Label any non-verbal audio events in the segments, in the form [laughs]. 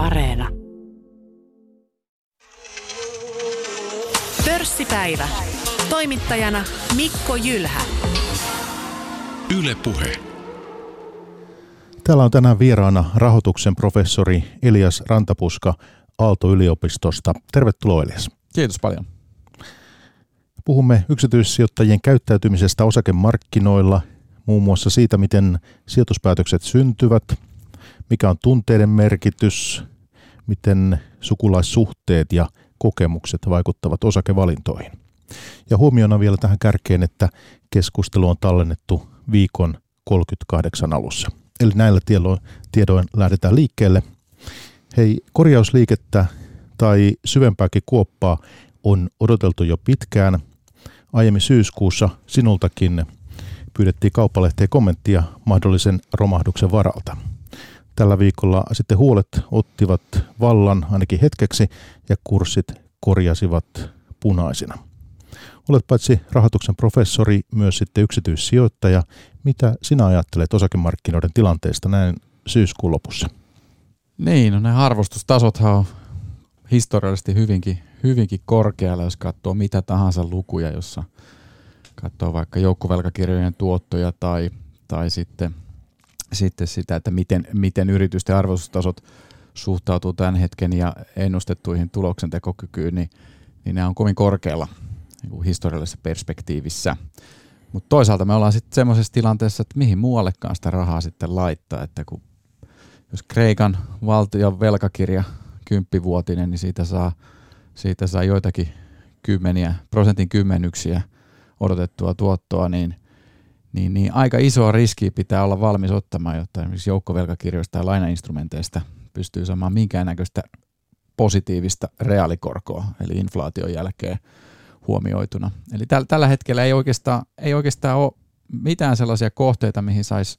Areena. Pörssipäivä. Toimittajana Mikko Jylhä. Yle Puhe. Täällä on tänään vieraana rahoituksen professori Elias Rantapuska Aalto-yliopistosta. Tervetuloa Elias. Kiitos paljon. Puhumme yksityissijoittajien käyttäytymisestä osakemarkkinoilla, muun muassa siitä, miten sijoituspäätökset syntyvät, mikä on tunteiden merkitys, miten sukulaissuhteet ja kokemukset vaikuttavat osakevalintoihin. Ja huomiona vielä tähän kärkeen, että keskustelu on tallennettu viikon 38 alussa. Eli näillä tiedoin lähdetään liikkeelle. Hei, korjausliikettä tai syvempääkin kuoppaa on odoteltu jo pitkään. Aiemmin syyskuussa sinultakin pyydettiin kauppalehteen kommenttia mahdollisen romahduksen varalta. Tällä viikolla sitten huolet ottivat vallan ainakin hetkeksi ja kurssit korjasivat punaisina. Olet paitsi rahoituksen professori, myös sitten yksityissijoittaja. Mitä sinä ajattelet osakemarkkinoiden tilanteesta näin syyskuun lopussa? Niin, no ne arvostustasothan on historiallisesti hyvinkin, hyvinkin korkealla, jos katsoo mitä tahansa lukuja, jossa katsoo vaikka joukkovelkakirjojen tuottoja tai, tai sitten, sitten sitä, että miten, miten yritysten arvostustasot suhtautuu tämän hetken ja ennustettuihin tuloksentekokykyyn, niin, niin nämä on kovin korkealla niin kuin historiallisessa perspektiivissä. Mutta toisaalta me ollaan sitten semmoisessa tilanteessa, että mihin muuallekaan sitä rahaa sitten laittaa, että kun jos Kreikan valtion velkakirja kymppivuotinen, niin siitä saa, siitä saa joitakin kymmeniä, prosentin kymmenyksiä odotettua tuottoa, niin, niin, niin aika isoa riskiä pitää olla valmis ottamaan, jotta esimerkiksi joukkovelkakirjoista ja lainainstrumenteista pystyy saamaan minkäännäköistä positiivista reaalikorkoa, eli inflaation jälkeen huomioituna. Eli täl, tällä hetkellä ei oikeastaan, ei oikeastaan ole mitään sellaisia kohteita, mihin saisi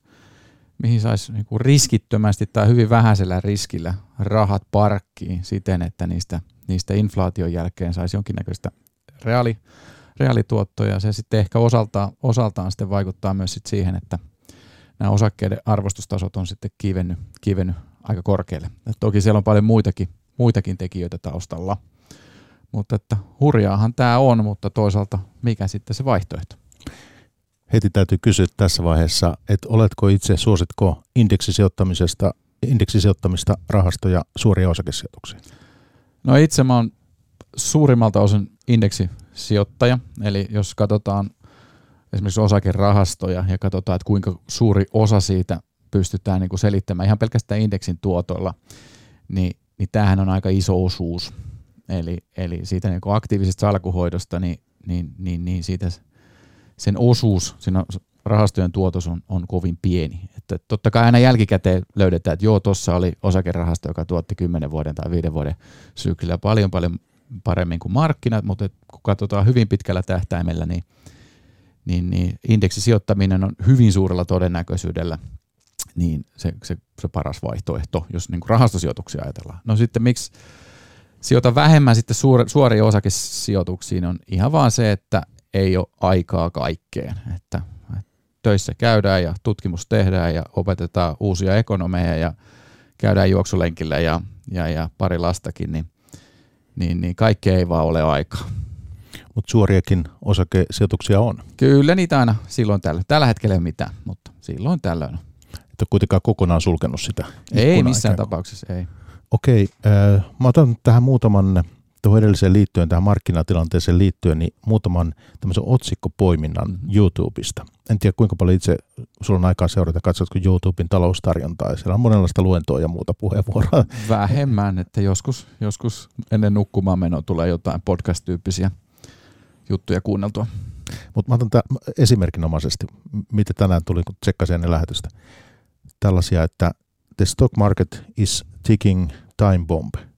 mihin sais niinku riskittömästi tai hyvin vähäisellä riskillä rahat parkkiin siten, että niistä, niistä inflaation jälkeen saisi jonkinnäköistä reaali, reaalituottoja. Se sitten ehkä osaltaan, osaltaan sitten vaikuttaa myös sit siihen, että nämä osakkeiden arvostustasot on sitten kivennyt, kivennyt aika korkealle. Et toki siellä on paljon muitakin, muitakin tekijöitä taustalla. Mutta että hurjaahan tämä on, mutta toisaalta mikä sitten se vaihtoehto? Heti täytyy kysyä tässä vaiheessa, että oletko itse, suositko indeksisijoittamisesta, indeksisijoittamista rahastoja suoria osakesijoituksia? No itse mä oon suurimmalta osin indeksisijoittaja, eli jos katsotaan esimerkiksi osakerahastoja ja katsotaan, että kuinka suuri osa siitä pystytään niin kuin selittämään ihan pelkästään indeksin tuotoilla, niin, niin tämähän on aika iso osuus Eli, eli siitä niin aktiivisesta salkuhoidosta, niin, niin, niin, niin siitä sen osuus siinä rahastojen tuotos on, on kovin pieni. Että totta kai aina jälkikäteen löydetään, että joo, tuossa oli osakerahasto, joka tuotti 10 vuoden tai 5 vuoden syklillä paljon paljon paremmin kuin markkinat, mutta kun katsotaan hyvin pitkällä tähtäimellä, niin, niin, niin indeksisijoittaminen on hyvin suurella todennäköisyydellä niin se, se, se paras vaihtoehto, jos niin kuin rahastosijoituksia ajatellaan. No sitten miksi sijoita vähemmän sitten suor, suoriin osakesijoituksiin on ihan vaan se, että ei ole aikaa kaikkeen. Että, töissä käydään ja tutkimus tehdään ja opetetaan uusia ekonomeja ja käydään juoksulenkillä ja, ja, ja pari lastakin, niin, niin, niin kaikkea ei vaan ole aikaa. Mutta suoriakin osakesijoituksia on. Kyllä niitä aina silloin tällä. Tällä hetkellä ei mitään, mutta silloin tällöin. Et ole kuitenkaan kokonaan sulkenut sitä. Ei missään tapauksessa, ei. Okei, äh, mä otan tähän muutaman tuohon edelliseen liittyen, tähän markkinatilanteeseen liittyen, niin muutaman tämmöisen otsikkopoiminnan mm-hmm. YouTubesta. En tiedä kuinka paljon itse sulla on aikaa seurata, katsotko YouTuben taloustarjontaa, siellä on monenlaista luentoa ja muuta puheenvuoroa. [laughs] Vähemmän, että joskus, joskus ennen nukkumaan menoa tulee jotain podcast-tyyppisiä juttuja kuunneltua. Mutta mä otan tämän esimerkinomaisesti, mitä tänään tuli, kun tsekkasin ennen lähetystä. Tällaisia, että the stock market is ticking time bomb.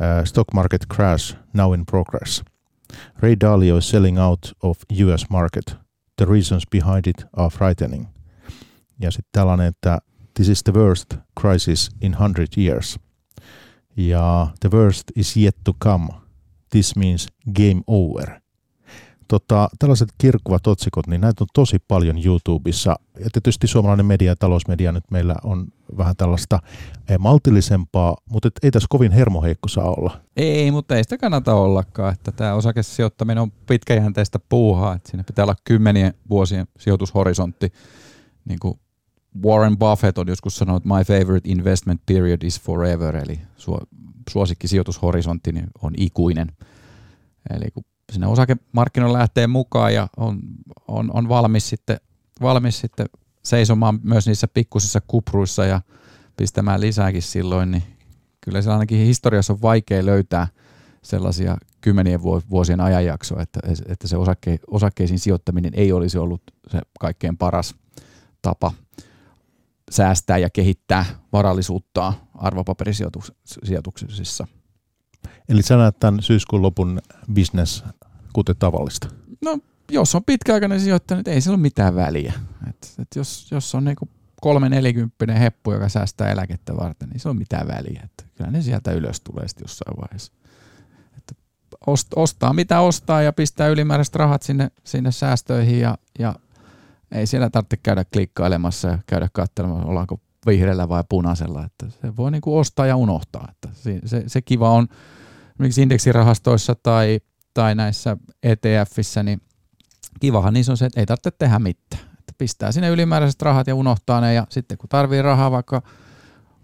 Uh, stock market crash now in progress. Ray Dalio selling out of US market. The reasons behind it are frightening. Ja sitten tällainen, että this is the worst crisis in 100 years. Ja the worst is yet to come. This means game over. Tota, tällaiset kirkkuvat otsikot, niin näitä on tosi paljon YouTubessa. Ja tietysti suomalainen media ja talousmedia nyt meillä on vähän tällaista eh, maltillisempaa, mutta et ei tässä kovin hermoheikko saa olla. Ei, mutta ei sitä kannata ollakaan. Että tämä osakesijoittaminen on pitkäjänteistä puuhaa. Että siinä pitää olla kymmenien vuosien sijoitushorisontti. Niin kuin Warren Buffett on joskus sanonut, että my favorite investment period is forever, eli suosikki sijoitushorisontti niin on ikuinen. Eli kun sinne osakemarkkinoille lähtee mukaan ja on, on, on valmis, sitten, valmis sitten seisomaan myös niissä pikkusissa kupruissa ja pistämään lisääkin silloin, niin kyllä se ainakin historiassa on vaikea löytää sellaisia kymmenien vuosien ajanjaksoa, että, että se osake, osakkeisiin sijoittaminen ei olisi ollut se kaikkein paras tapa säästää ja kehittää varallisuutta arvopaperisijoituksissa. Eli sä näet tämän syyskuun lopun business kuten tavallista? No, jos on pitkäaikainen sijoittaja, niin ei sillä ole mitään väliä. Et, et jos, jos on niinku kolme nelikymppinen heppu, joka säästää eläkettä varten, niin se on mitään väliä. Et kyllä ne sieltä ylös tulee sitten jossain vaiheessa. Et ost, ostaa mitä ostaa ja pistää ylimääräiset rahat sinne, sinne säästöihin ja, ja ei siellä tarvitse käydä klikkailemassa ja käydä katselemaan, ollaanko vihreällä vai punaisella. Että se voi niinku ostaa ja unohtaa. Että se, se, se kiva on esimerkiksi indeksirahastoissa tai tai näissä ETFissä, niin kivahan niissä on se, että ei tarvitse tehdä mitään. Että pistää sinne ylimääräiset rahat ja unohtaa ne ja sitten kun tarvii rahaa vaikka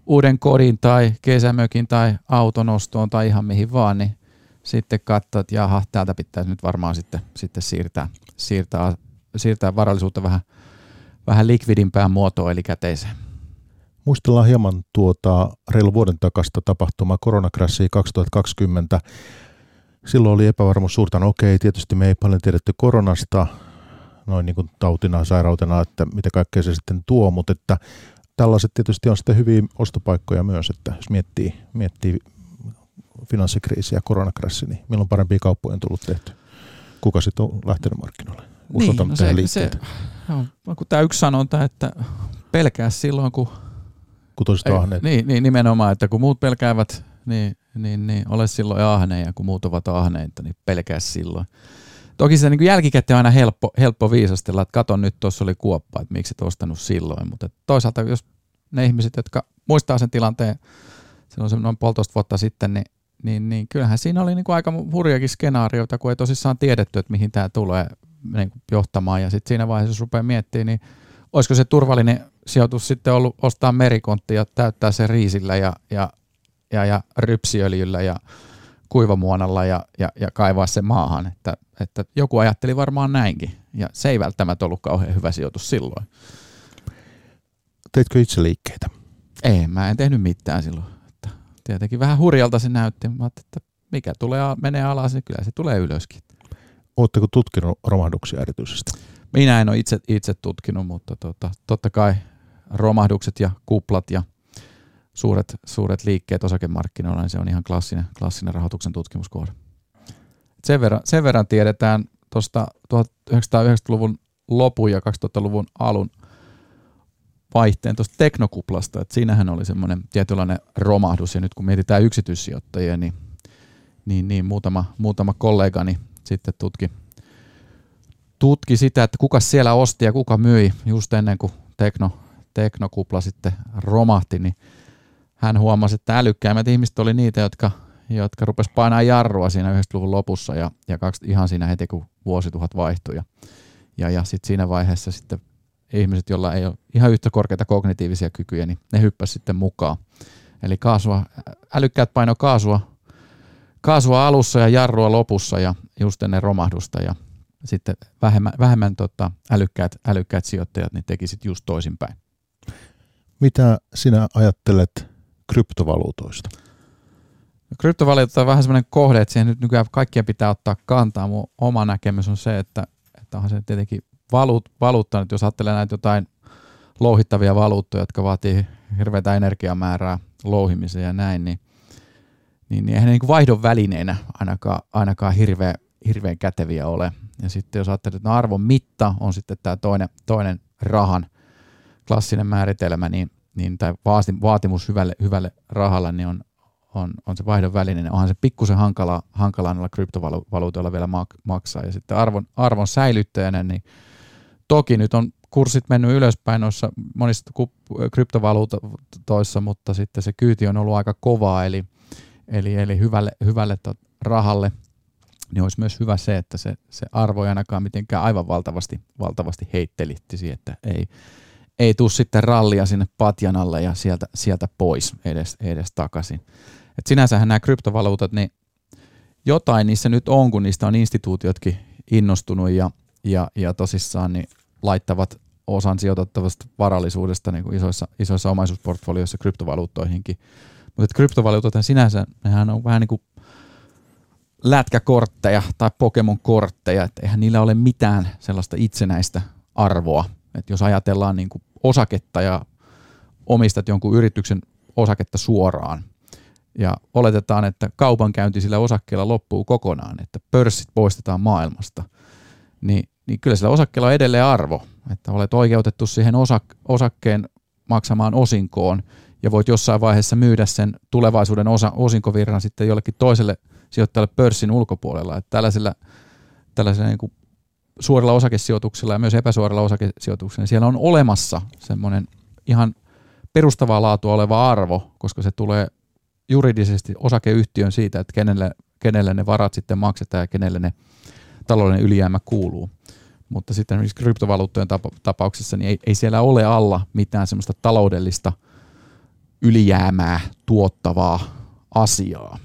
uuden kodin tai kesämökin tai auton ostoon tai ihan mihin vaan, niin sitten katsoo, että jaha, täältä pitäisi nyt varmaan sitten, sitten siirtää, siirtää, siirtää varallisuutta vähän, vähän likvidimpään muotoon eli käteiseen. Muistellaan hieman tuota reilu vuoden takasta tapahtumaa koronakrassia 2020. Silloin oli epävarmuus suurta, no okei, tietysti me ei paljon tiedetty koronasta, noin niin kuin tautina, sairautena, että mitä kaikkea se sitten tuo, mutta että tällaiset tietysti on sitten hyviä ostopaikkoja myös, että jos miettii, miettii finanssikriisi ja koronakrassi, niin milloin parempia kauppoja on tullut tehty? Kuka sitten on lähtenyt markkinoille? Niin, no se, se, no, kun tämä yksi sanonta, että pelkää silloin, kun... Kun toiset ahneet. Niin, niin, nimenomaan, että kun muut pelkäävät, niin niin, niin ole silloin ahne ja kun muut ovat ahneita, niin pelkää silloin. Toki se niin jälkikäteen on aina helppo, helppo viisastella, että katon nyt tuossa oli kuoppa, että miksi et ostanut silloin, mutta toisaalta jos ne ihmiset, jotka muistaa sen tilanteen silloin se noin puolitoista vuotta sitten, niin, niin, niin kyllähän siinä oli niin kuin aika hurjakin skenaarioita, kun ei tosissaan tiedetty, että mihin tämä tulee niin kuin johtamaan ja sitten siinä vaiheessa, jos rupeaa miettimään, niin olisiko se turvallinen sijoitus sitten ollut ostaa merikontti ja täyttää se riisillä ja, ja ja, ja rypsiöljyllä ja kuivamuonalla ja, ja, ja kaivaa se maahan. Että, että joku ajatteli varmaan näinkin ja se ei välttämättä ollut kauhean hyvä sijoitus silloin. Teitkö itse liikkeitä? Ei, mä en tehnyt mitään silloin. Että tietenkin vähän hurjalta se näytti, mutta että mikä tulee, menee alas, niin kyllä se tulee ylöskin. Oletteko tutkinut romahduksia erityisesti? Minä en ole itse, itse tutkinut, mutta tota, totta kai romahdukset ja kuplat ja suuret, suuret liikkeet osakemarkkinoilla, niin se on ihan klassinen, klassinen rahoituksen tutkimuskohde. Sen verran, sen verran tiedetään tuosta 1990-luvun lopun ja 2000-luvun alun vaihteen tuosta teknokuplasta, että siinähän oli semmoinen tietynlainen romahdus, ja nyt kun mietitään yksityissijoittajia, niin, niin, niin muutama, muutama kollegani sitten tutki, tutki sitä, että kuka siellä osti ja kuka myi just ennen kuin tekno, teknokupla sitten romahti, niin hän huomasi, että älykkäimmät ihmiset oli niitä, jotka, jotka rupesivat painaa jarrua siinä 90-luvun lopussa ja, ja kaksi, ihan siinä heti, kun vuosituhat vaihtui. Ja, ja, ja sitten siinä vaiheessa sitten ihmiset, joilla ei ole ihan yhtä korkeita kognitiivisia kykyjä, niin ne hyppäsivät sitten mukaan. Eli kaasua, älykkäät paino kaasua, kaasua alussa ja jarrua lopussa ja just ennen romahdusta ja sitten vähemmän, vähemmän tota, älykkäät, älykkäät sijoittajat niin tekisit just toisinpäin. Mitä sinä ajattelet kryptovaluutoista? No, kryptovaluutta on vähän semmoinen kohde, että siihen nyt nykyään kaikkien pitää ottaa kantaa. Mun oma näkemys on se, että, että onhan se tietenkin valuut, valuutta, nyt jos ajattelee näitä jotain louhittavia valuuttoja, jotka vaatii hirveätä energiamäärää louhimiseen ja näin, niin, niin, niin eihän ne niin vaihdon välineenä ainakaan, ainakaan hirveän, hirveän käteviä ole. Ja sitten jos ajattelee, että no arvon mitta on sitten tämä toinen, toinen rahan klassinen määritelmä, niin niin tai vaatimus hyvälle, hyvälle rahalle niin on, on, on se vaihdon väline, niin onhan se pikkusen hankala, hankala näillä kryptovaluutoilla vielä mak- maksaa. Ja sitten arvon, arvon säilyttäjänä, niin toki nyt on kurssit mennyt ylöspäin noissa monissa kryptovaluutoissa, mutta sitten se kyyti on ollut aika kovaa, eli, eli, eli hyvälle, hyvälle rahalle, niin olisi myös hyvä se, että se, se arvo ei ainakaan mitenkään aivan valtavasti, valtavasti heittelittisi, että ei, ei tule sitten rallia sinne patjan alle ja sieltä, sieltä pois edes, edes takaisin. Et sinänsähän nämä kryptovaluutat, niin jotain niissä nyt on, kun niistä on instituutiotkin innostunut ja, ja, ja tosissaan niin laittavat osan sijoitettavasta varallisuudesta niin kuin isoissa, isoissa omaisuusportfolioissa kryptovaluuttoihinkin. Mutta kryptovaluutat sinänsä, nehän on vähän niin kuin lätkäkortteja tai Pokemon-kortteja, että eihän niillä ole mitään sellaista itsenäistä arvoa. Et jos ajatellaan niin kuin osaketta ja omistat jonkun yrityksen osaketta suoraan, ja oletetaan, että kaupankäynti sillä osakkeella loppuu kokonaan, että pörssit poistetaan maailmasta, niin, niin kyllä sillä osakkeella on edelleen arvo, että olet oikeutettu siihen osak- osakkeen maksamaan osinkoon ja voit jossain vaiheessa myydä sen tulevaisuuden osa- osinkovirran sitten jollekin toiselle sijoittajalle pörssin ulkopuolella. Että tällaisilla, tällaisilla niin suorilla osakesijoituksilla ja myös epäsuorilla osakesijoituksilla, niin siellä on olemassa semmoinen ihan perustavaa laatua oleva arvo, koska se tulee juridisesti osakeyhtiön siitä, että kenelle, kenelle ne varat sitten maksetaan ja kenelle ne taloudellinen ylijäämä kuuluu. Mutta sitten esimerkiksi kryptovaluuttojen tapauksessa niin ei, ei siellä ole alla mitään semmoista taloudellista ylijäämää tuottavaa asiaa.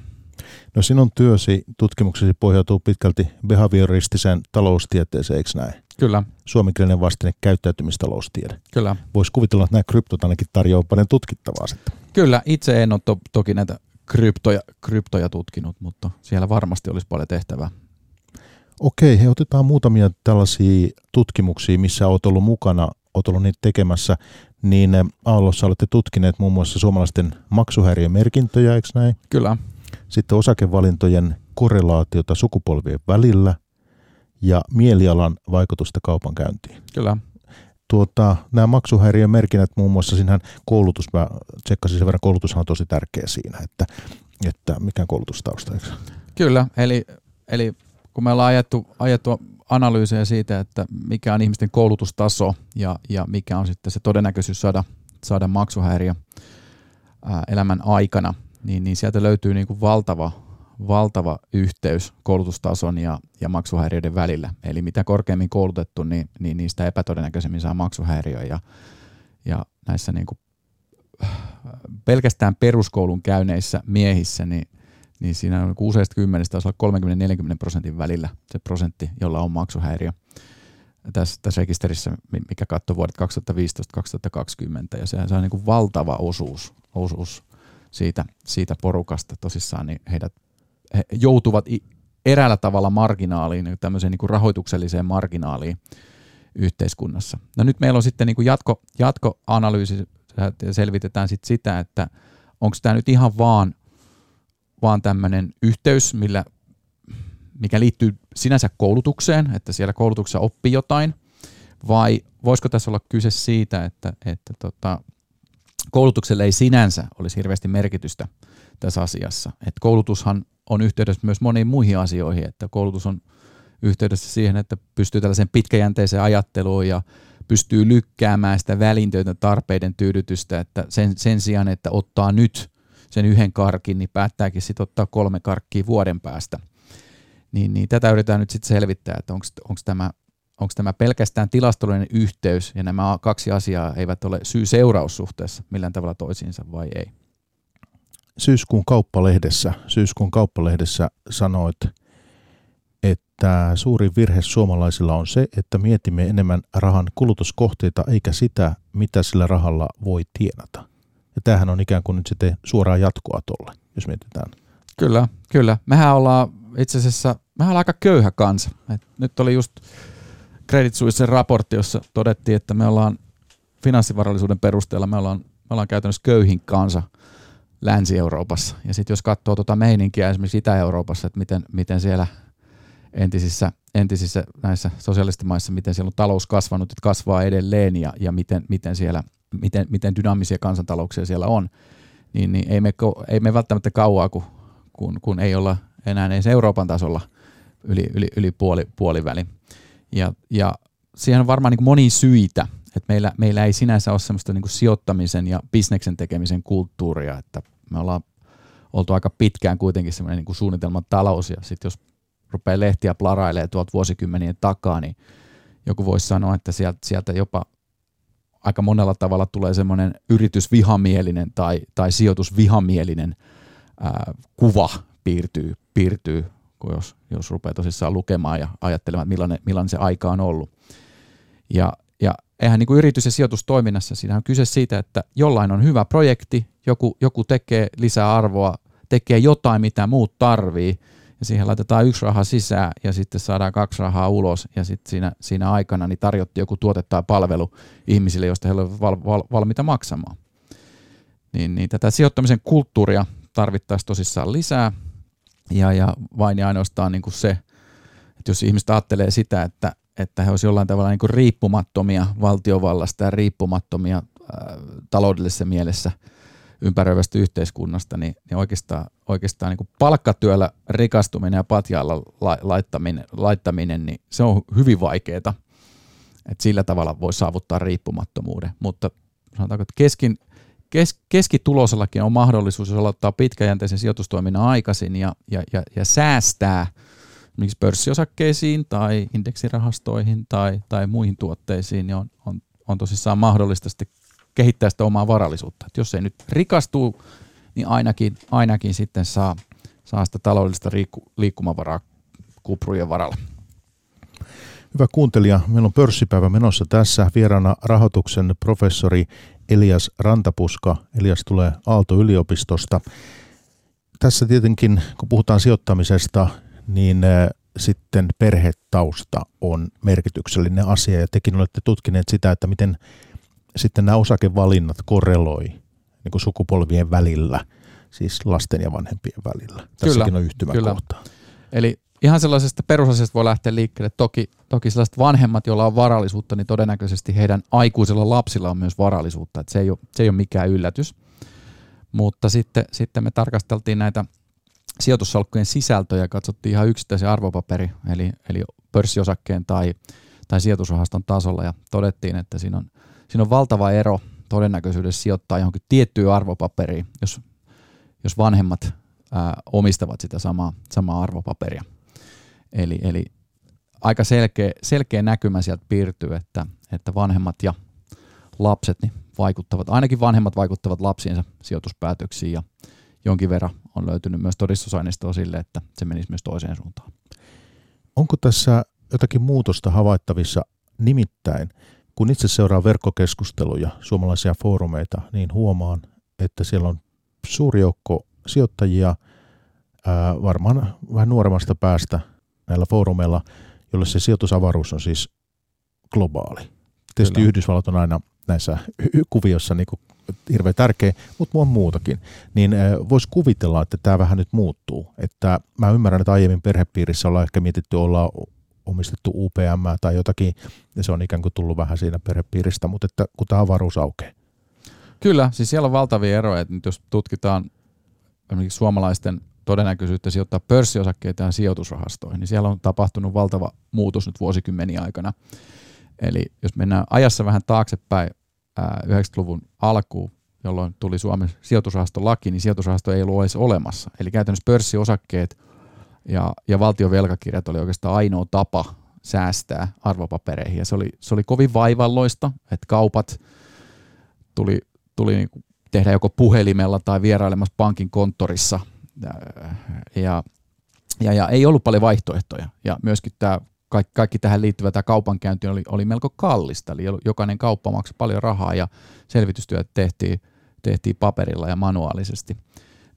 No sinun työsi, tutkimuksesi pohjautuu pitkälti behavioristiseen taloustieteeseen, eikö näin? Kyllä. Suomenkielinen vastine käyttäytymistaloustiede. Kyllä. Voisi kuvitella, että nämä kryptot ainakin tarjoavat paljon tutkittavaa sitten. Kyllä, itse en ole to- toki näitä kryptoja, kryptoja tutkinut, mutta siellä varmasti olisi paljon tehtävää. Okei, he otetaan muutamia tällaisia tutkimuksia, missä olet ollut mukana, olet ollut niitä tekemässä, niin eh, Aallossa olette tutkineet muun muassa suomalaisten maksuhäiriömerkintöjä, eikö näin? Kyllä. Sitten osakevalintojen korrelaatiota sukupolvien välillä ja mielialan vaikutusta kaupankäyntiin. Kyllä. Tuota, nämä maksuhäiriömerkinnät muun muassa, sinähän koulutus, mä tsekkasin sen verran, koulutushan on tosi tärkeä siinä, että, että mikä koulutustausta, eikö? Kyllä, eli, eli kun me ollaan ajettu, ajettu analyysejä siitä, että mikä on ihmisten koulutustaso ja, ja mikä on sitten se todennäköisyys saada, saada maksuhäiriö ää, elämän aikana, niin, niin sieltä löytyy niin kuin valtava, valtava yhteys koulutustason ja, ja maksuhäiriöiden välillä. Eli mitä korkeammin koulutettu, niin, niin niistä epätodennäköisemmin saa maksuhäiriö. Ja, ja näissä niin kuin, pelkästään peruskoulun käyneissä miehissä, niin, niin siinä on useista kymmenestä taisi olla 30-40 prosentin välillä se prosentti, jolla on maksuhäiriö tässä, tässä rekisterissä, mikä katsoo vuodet 2015-2020, ja se, se on niin kuin valtava osuus, osuus siitä, siitä porukasta tosissaan, niin heidät he joutuvat eräällä tavalla marginaaliin, niin tämmöiseen niin kuin rahoitukselliseen marginaaliin yhteiskunnassa. No nyt meillä on sitten niin kuin jatko, jatkoanalyysi, selvitetään sitten sitä, että onko tämä nyt ihan vaan, vaan tämmöinen yhteys, millä, mikä liittyy sinänsä koulutukseen, että siellä koulutuksessa oppii jotain, vai voisiko tässä olla kyse siitä, että, että tota, koulutukselle ei sinänsä olisi hirveästi merkitystä tässä asiassa. Et koulutushan on yhteydessä myös moniin muihin asioihin, että koulutus on yhteydessä siihen, että pystyy tällaiseen pitkäjänteiseen ajatteluun ja pystyy lykkäämään sitä välintöitä tarpeiden tyydytystä, että sen, sen sijaan, että ottaa nyt sen yhden karkin, niin päättääkin sitten ottaa kolme karkkia vuoden päästä. Niin, niin tätä yritetään nyt sitten selvittää, että onko tämä onko tämä pelkästään tilastollinen yhteys ja nämä kaksi asiaa eivät ole syy-seuraussuhteessa millään tavalla toisiinsa vai ei? Syyskuun kauppalehdessä, syyskuun kauppalehdessä sanoit, että suuri virhe suomalaisilla on se, että mietimme enemmän rahan kulutuskohteita eikä sitä, mitä sillä rahalla voi tienata. Ja tämähän on ikään kuin nyt sitten suoraan jatkoa tuolle, jos mietitään. Kyllä, kyllä. Mehän ollaan itse asiassa, mehän ollaan aika köyhä kansa. Et nyt oli just Credit Suisse raportti, jossa todettiin, että me ollaan finanssivarallisuuden perusteella, me ollaan, me ollaan käytännössä köyhin kansa Länsi-Euroopassa. Ja sitten jos katsoo tuota meininkiä esimerkiksi Itä-Euroopassa, että miten, miten siellä entisissä, entisissä näissä sosialistimaissa, miten siellä on talous kasvanut, että kasvaa edelleen ja, ja miten, miten, siellä, miten, miten dynaamisia kansantalouksia siellä on, niin, niin ei, me, ei me välttämättä kauaa, kun, kun, kun ei olla enää edes Euroopan tasolla yli, yli, yli puoli, puoliväli. Ja, ja siihen on varmaan niin monia syitä, että meillä, meillä ei sinänsä ole semmoista niin sijoittamisen ja bisneksen tekemisen kulttuuria, että me ollaan oltu aika pitkään kuitenkin semmoinen niin suunnitelman talous, ja sitten jos rupeaa lehtiä plarailee tuolta vuosikymmenien takaa, niin joku voisi sanoa, että sieltä, sieltä jopa aika monella tavalla tulee semmoinen yritysvihamielinen tai, tai sijoitusvihamielinen ää, kuva piirtyy, piirtyy kun jos, jos rupeaa tosissaan lukemaan ja ajattelemaan, millainen, millainen se aika on ollut. Ja, ja eihän niin kuin yritys- ja sijoitustoiminnassa, siinä on kyse siitä, että jollain on hyvä projekti, joku, joku tekee lisää arvoa, tekee jotain, mitä muut tarvii, ja siihen laitetaan yksi raha sisään ja sitten saadaan kaksi rahaa ulos ja sitten siinä, siinä aikana niin tarjottiin joku tuote tai palvelu ihmisille, joista he olivat val, val, valmiita maksamaan. Niin, niin tätä sijoittamisen kulttuuria tarvittaisiin tosissaan lisää ja, ja vain ja ainoastaan niin kuin se, että jos ihmiset ajattelee sitä, että, että he olisivat jollain tavalla niin kuin riippumattomia valtiovallasta ja riippumattomia äh, taloudellisessa mielessä – ympäröivästä yhteiskunnasta, niin, niin oikeastaan, oikeastaan niin kuin palkkatyöllä rikastuminen ja patjalla laittaminen, laittaminen, niin se on hyvin vaikeaa. että sillä tavalla voi saavuttaa riippumattomuuden, mutta sanotaanko, että keskin, kes, keskitulosellakin on mahdollisuus, jos aloittaa pitkäjänteisen sijoitustoiminnan aikaisin ja, ja, ja, ja säästää esimerkiksi pörssiosakkeisiin tai indeksirahastoihin tai, tai muihin tuotteisiin, niin on, on, on tosissaan mahdollista sitten kehittää sitä omaa varallisuutta. Et jos ei nyt rikastuu, niin ainakin, ainakin sitten saa, saa sitä taloudellista liikkumavaraa kuprujen varalla. Hyvä kuuntelija, meillä on pörssipäivä menossa tässä. Vieraana rahoituksen professori Elias Rantapuska. Elias tulee Aalto-yliopistosta. Tässä tietenkin, kun puhutaan sijoittamisesta, niin äh, sitten perhetausta on merkityksellinen asia. Ja tekin olette tutkineet sitä, että miten sitten nämä osakevalinnat korreloi niin kuin sukupolvien välillä, siis lasten ja vanhempien välillä. Tässäkin kyllä, on yhtymäkohta. Kyllä. Eli ihan sellaisesta perusasiasta voi lähteä liikkeelle. Toki, toki sellaiset vanhemmat, joilla on varallisuutta, niin todennäköisesti heidän aikuisilla lapsilla on myös varallisuutta. Että se, ei ole, se ei ole mikään yllätys. Mutta sitten, sitten me tarkasteltiin näitä sijoitussalkkujen sisältöjä katsottiin ihan yksittäisen arvopaperi, eli, eli pörssiosakkeen tai, tai sijoitusrahaston tasolla ja todettiin, että siinä on siinä on valtava ero todennäköisyydessä sijoittaa johonkin tiettyyn arvopaperiin, jos, jos vanhemmat ää, omistavat sitä samaa, samaa arvopaperia. Eli, eli aika selkeä, selkeä näkymä sieltä piirtyy, että, että vanhemmat ja lapset niin vaikuttavat, ainakin vanhemmat vaikuttavat lapsiensa sijoituspäätöksiin ja jonkin verran on löytynyt myös todistusaineistoa sille, että se menisi myös toiseen suuntaan. Onko tässä jotakin muutosta havaittavissa nimittäin? kun itse seuraa verkkokeskusteluja, suomalaisia foorumeita, niin huomaan, että siellä on suuri joukko sijoittajia, varmaan vähän nuoremmasta päästä näillä foorumeilla, jolle se sijoitusavaruus on siis globaali. Tietysti Kyllä. Yhdysvallat on aina näissä kuviossa niin hirveän tärkeä, mutta on muutakin. Niin voisi kuvitella, että tämä vähän nyt muuttuu. Että mä ymmärrän, että aiemmin perhepiirissä ollaan ehkä mietitty olla omistettu UPM tai jotakin, ja se on ikään kuin tullut vähän siinä perhepiiristä, mutta että kun tämä avaruus aukeaa. Kyllä, siis siellä on valtavia eroja, että nyt jos tutkitaan esimerkiksi suomalaisten todennäköisyyttä sijoittaa pörssiosakkeita ja sijoitusrahastoihin, niin siellä on tapahtunut valtava muutos nyt vuosikymmeniä aikana. Eli jos mennään ajassa vähän taaksepäin 90-luvun alkuun, jolloin tuli Suomen sijoitusrahastolaki, niin sijoitusrahasto ei ollut edes olemassa. Eli käytännössä pörssiosakkeet – ja, ja valtion velkakirjat oli oikeastaan ainoa tapa säästää arvopapereihin. Ja se oli, se oli kovin vaivalloista, että kaupat tuli, tuli niin tehdä joko puhelimella tai vierailemassa pankin konttorissa. Ja, ja, ja ei ollut paljon vaihtoehtoja. Ja myöskin tämä kaikki, kaikki tähän liittyvä tämä kaupankäynti oli, oli melko kallista. Eli jokainen kauppa maksoi paljon rahaa ja selvitystyöt tehtiin, tehtiin paperilla ja manuaalisesti.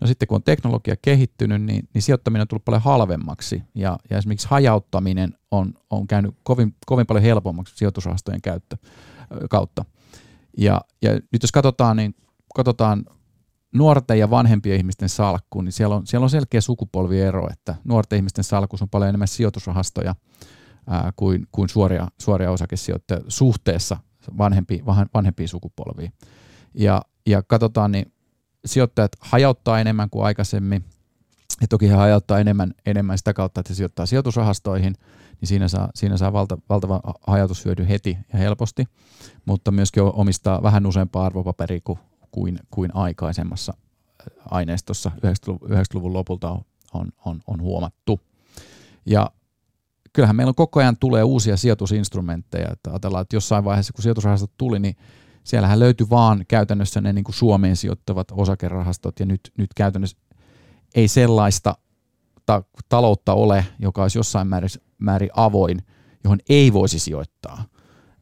No sitten kun on teknologia kehittynyt, niin, niin sijoittaminen on tullut paljon halvemmaksi ja, ja esimerkiksi hajauttaminen on, on käynyt kovin, kovin paljon helpommaksi sijoitusrahastojen käyttö, kautta. Ja, ja nyt jos katsotaan, niin katsotaan nuorten ja vanhempien ihmisten salkkuun, niin siellä on, siellä on selkeä sukupolviero, että nuorten ihmisten salkussa on paljon enemmän sijoitusrahastoja ää, kuin, kuin suoria, suoria osakesijoittajia suhteessa vanhempi, vanhempiin sukupolviin. Ja, ja katsotaan, niin sijoittajat hajauttaa enemmän kuin aikaisemmin. Ja toki he hajauttaa enemmän, enemmän sitä kautta, että he sijoittaa sijoitusrahastoihin, niin siinä saa, siinä saa valta, valtava hajautushyödy heti ja helposti, mutta myöskin omistaa vähän useampaa arvopaperia kuin, kuin, kuin aikaisemmassa aineistossa 90-luvun lopulta on, on, on, huomattu. Ja kyllähän meillä on koko ajan tulee uusia sijoitusinstrumentteja. Että ajatellaan, että jossain vaiheessa, kun sijoitusrahastot tuli, niin siellähän löytyi vaan käytännössä ne niin kuin Suomeen sijoittavat osakerahastot, ja nyt, nyt käytännössä ei sellaista ta- taloutta ole, joka olisi jossain määrin, määrin avoin, johon ei voisi sijoittaa.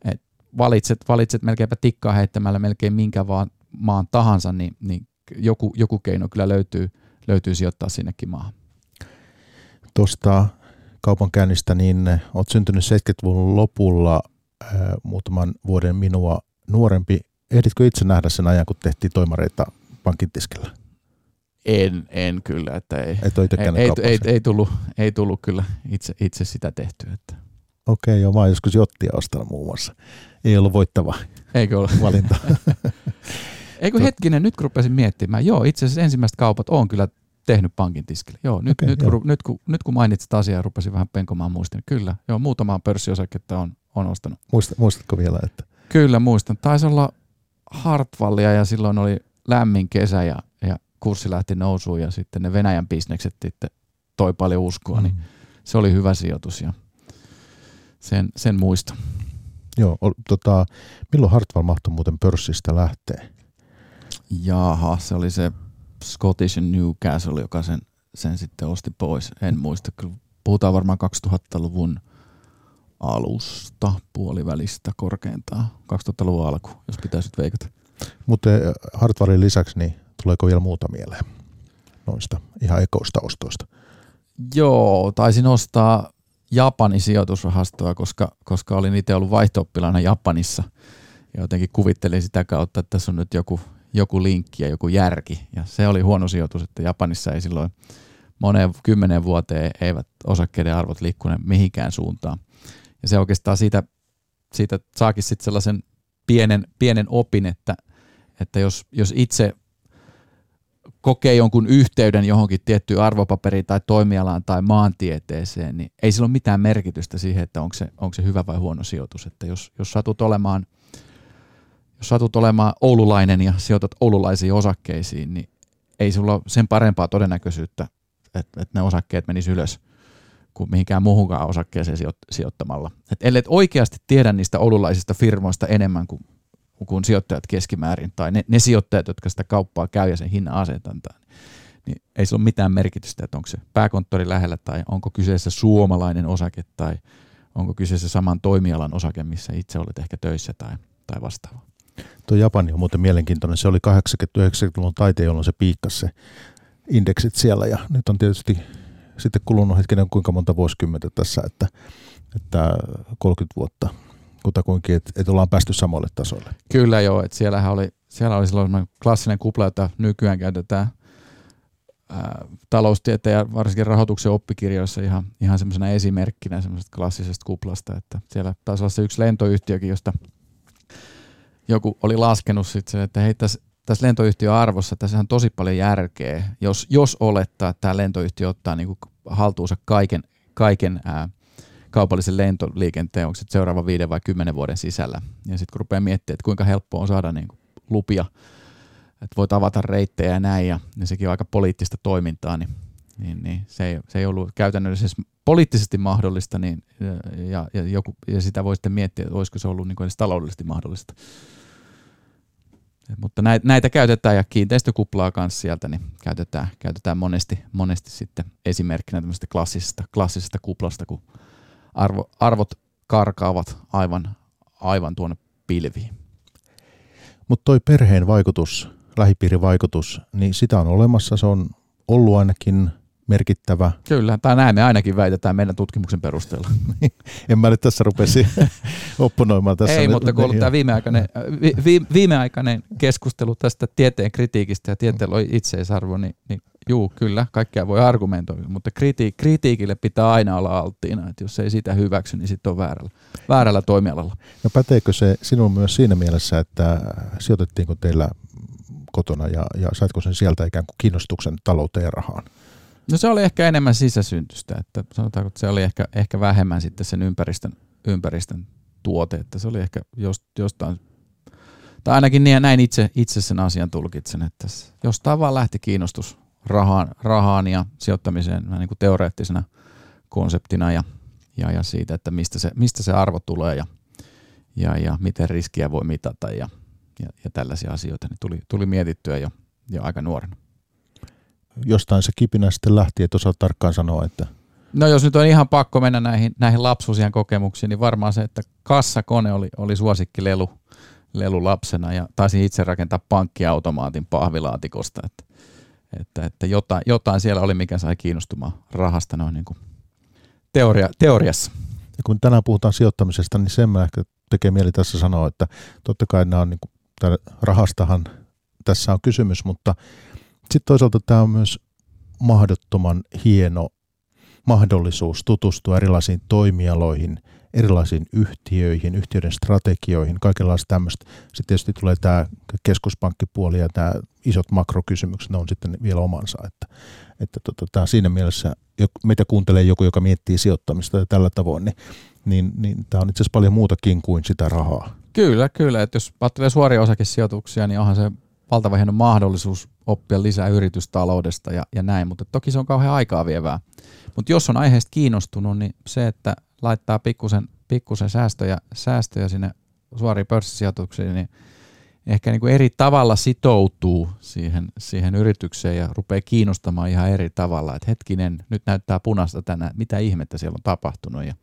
Et valitset, valitset melkeinpä tikkaa heittämällä melkein minkä vaan maan tahansa, niin, niin joku, joku keino kyllä löytyy, löytyy sijoittaa sinnekin maahan. Tuosta kaupankäynnistä, niin olet syntynyt 70-luvun lopulla äh, muutaman vuoden minua nuorempi. Ehditkö itse nähdä sen ajan, kun tehtiin toimareita pankin tiskillä? En, en kyllä, että ei, Et ei, ei, ei, ei, tullut, ei tullut kyllä itse, itse sitä tehtyä. Että. Okei, joo, mä oon joskus jottia ostanut muun muassa. Ei ollut voittava Eikö ole? valinta. [laughs] Eikö hetkinen, nyt kun rupesin miettimään, joo, itse asiassa ensimmäiset kaupat on kyllä tehnyt pankin tiskille. Joo, nyt, okay, nyt, joo. Kun, nyt, kun, nyt kun mainitsit asiaa rupesin vähän penkomaan muistin, niin kyllä, joo, muutamaa pörssiosaketta on, on ostanut. Muista, muistatko vielä, että? Kyllä muistan. Taisi olla Hartwallia ja silloin oli lämmin kesä ja, ja kurssi lähti nousuun ja sitten ne Venäjän bisnekset sitten toi paljon uskoa, niin mm. niin se oli hyvä sijoitus ja sen, sen muista. Joo, o, tota, milloin Hartwall mahtoi muuten pörssistä lähteä? Jaha, se oli se Scottish Newcastle, joka sen, sen sitten osti pois. En muista, kyllä puhutaan varmaan 2000-luvun alusta, puolivälistä korkeintaan, 2000-luvun alku, jos pitäisi nyt veikata. Mutta eh, Hartwallin lisäksi, niin tuleeko vielä muuta mieleen noista ihan ekoista ostoista? Joo, taisin ostaa Japanin sijoitusrahastoa, koska, koska olin itse ollut vaihto Japanissa ja jotenkin kuvittelin sitä kautta, että tässä on nyt joku joku linkki ja joku järki. Ja se oli huono sijoitus, että Japanissa ei silloin moneen kymmenen vuoteen eivät osakkeiden arvot liikkuneet mihinkään suuntaan. Ja se oikeastaan siitä, siitä saakin sitten sellaisen pienen, pienen opin, että, että jos, jos itse kokee jonkun yhteyden johonkin tiettyyn arvopaperiin tai toimialaan tai maantieteeseen, niin ei sillä ole mitään merkitystä siihen, että onko se, onko se hyvä vai huono sijoitus. Että jos, jos satut olemaan – jos satut olemaan oululainen ja sijoitat oululaisiin osakkeisiin, niin ei sulla ole sen parempaa todennäköisyyttä, että, että ne osakkeet menis ylös kuin mihinkään muuhunkaan osakkeeseen sijoittamalla. Et ellei oikeasti tiedä niistä oululaisista firmoista enemmän kuin, kuin sijoittajat keskimäärin, tai ne, ne sijoittajat, jotka sitä kauppaa käy ja sen hinnan asetantaa, niin ei sillä ole mitään merkitystä, että onko se pääkonttori lähellä tai onko kyseessä suomalainen osake tai onko kyseessä saman toimialan osake, missä itse olet ehkä töissä tai, tai vastaavaa. Tuo Japani on muuten mielenkiintoinen. Se oli 80-90-luvun taiteen, jolloin se piikkasi se indeksit siellä ja nyt on tietysti sitten kulunut hetkinen kuinka monta vuosikymmentä tässä, että, että 30 vuotta kutakuinkin, että, että ollaan päästy samoille tasoille. Kyllä joo, että siellähän oli, siellä oli silloin klassinen kupla, jota nykyään käytetään ää, taloustieteen ja varsinkin rahoituksen oppikirjoissa ihan, ihan semmoisena esimerkkinä semmoisesta klassisesta kuplasta, että siellä taisi olla se yksi lentoyhtiökin, josta joku oli laskenut sitten että hei tässä, tässä lentoyhtiön arvossa, tässä on tosi paljon järkeä, jos, jos olettaa, että tämä lentoyhtiö ottaa niin haltuunsa kaiken, kaiken ää, kaupallisen lentoliikenteen, onko se seuraava viiden vai kymmenen vuoden sisällä. Ja sitten kun rupeaa miettimään, että kuinka helppoa on saada niin kuin lupia, että voit avata reittejä ja näin, ja, ja sekin on aika poliittista toimintaa, niin, niin, niin se, ei, se ei ollut käytännössä poliittisesti mahdollista, niin, ja, ja, joku, ja sitä voi sitten miettiä, että olisiko se ollut niin kuin edes taloudellisesti mahdollista. Mutta näitä, näitä käytetään ja kiinteistökuplaa kanssa sieltä, niin käytetään, käytetään monesti, monesti sitten esimerkkinä tämmöisestä klassisesta, klassisesta kuplasta, kun arvo, arvot karkaavat aivan, aivan tuonne pilviin. Mutta toi perheen vaikutus, lähipiirivaikutus, niin sitä on olemassa, se on ollut ainakin – merkittävä. Kyllä, tai näin me ainakin väitetään meidän tutkimuksen perusteella. [laughs] en mä nyt tässä rupesi [laughs] opponoimaan tässä. Ei, mutta kun ollut tämä viimeaikainen, vi, viimeaikainen keskustelu tästä tieteen kritiikistä ja tieteellä on itseisarvo, niin, niin juu, kyllä, kaikkea voi argumentoida, mutta kriti, kritiikille pitää aina olla alttiina, että jos ei sitä hyväksy, niin sitten on väärällä, väärällä toimialalla. No päteekö se sinun myös siinä mielessä, että sijoitettiinko teillä kotona ja, ja saitko sen sieltä ikään kuin kiinnostuksen talouteen ja rahaan? No se oli ehkä enemmän sisäsyntystä, että sanotaanko, että se oli ehkä, ehkä vähemmän sitten sen ympäristön, ympäristön tuote, että se oli ehkä jost, jostain, tai ainakin niin, näin itse, itse sen asian tulkitsen, että jostain vaan lähti kiinnostus rahaan, rahaan ja sijoittamiseen niin kuin teoreettisena konseptina ja, ja, ja siitä, että mistä se, mistä se arvo tulee ja, ja, ja miten riskiä voi mitata ja, ja, ja tällaisia asioita, niin tuli, tuli mietittyä jo, jo aika nuorena. Jostain se kipinä sitten lähti, että osaa tarkkaan sanoa, että No jos nyt on ihan pakko mennä näihin, näihin lapsuusien kokemuksiin, niin varmaan se, että kassakone oli, oli suosikkilelu lelu lapsena ja taisin itse rakentaa pankkiautomaatin pahvilaatikosta, että, että, että jotain, jotain, siellä oli, mikä sai kiinnostumaan rahasta noin niin kuin teoria, teoriassa. Ja kun tänään puhutaan sijoittamisesta, niin sen mä ehkä tekee mieli tässä sanoa, että totta kai nämä on niin kuin, rahastahan tässä on kysymys, mutta sitten toisaalta tämä on myös mahdottoman hieno mahdollisuus tutustua erilaisiin toimialoihin, erilaisiin yhtiöihin, yhtiöiden strategioihin, kaikenlaista tämmöistä. Sitten tietysti tulee tämä keskuspankkipuoli ja tämä isot makrokysymykset, ne on sitten vielä omansa. Että, että tota, tämä siinä mielessä, mitä kuuntelee joku, joka miettii sijoittamista ja tällä tavoin, niin, niin, niin tämä on itse asiassa paljon muutakin kuin sitä rahaa. Kyllä, kyllä. Että jos ajattelee suoria osakesijoituksia, niin onhan se valtava hieno mahdollisuus oppia lisää yritystaloudesta ja, ja näin, mutta toki se on kauhean aikaa vievää. Mutta jos on aiheesta kiinnostunut, niin se, että laittaa pikkusen, pikkusen säästöjä, säästöjä sinne suoriin pörssisijoituksiin, niin ehkä niin kuin eri tavalla sitoutuu siihen, siihen yritykseen ja rupeaa kiinnostamaan ihan eri tavalla. Että hetkinen, nyt näyttää punaista tänään, mitä ihmettä siellä on tapahtunut. Ja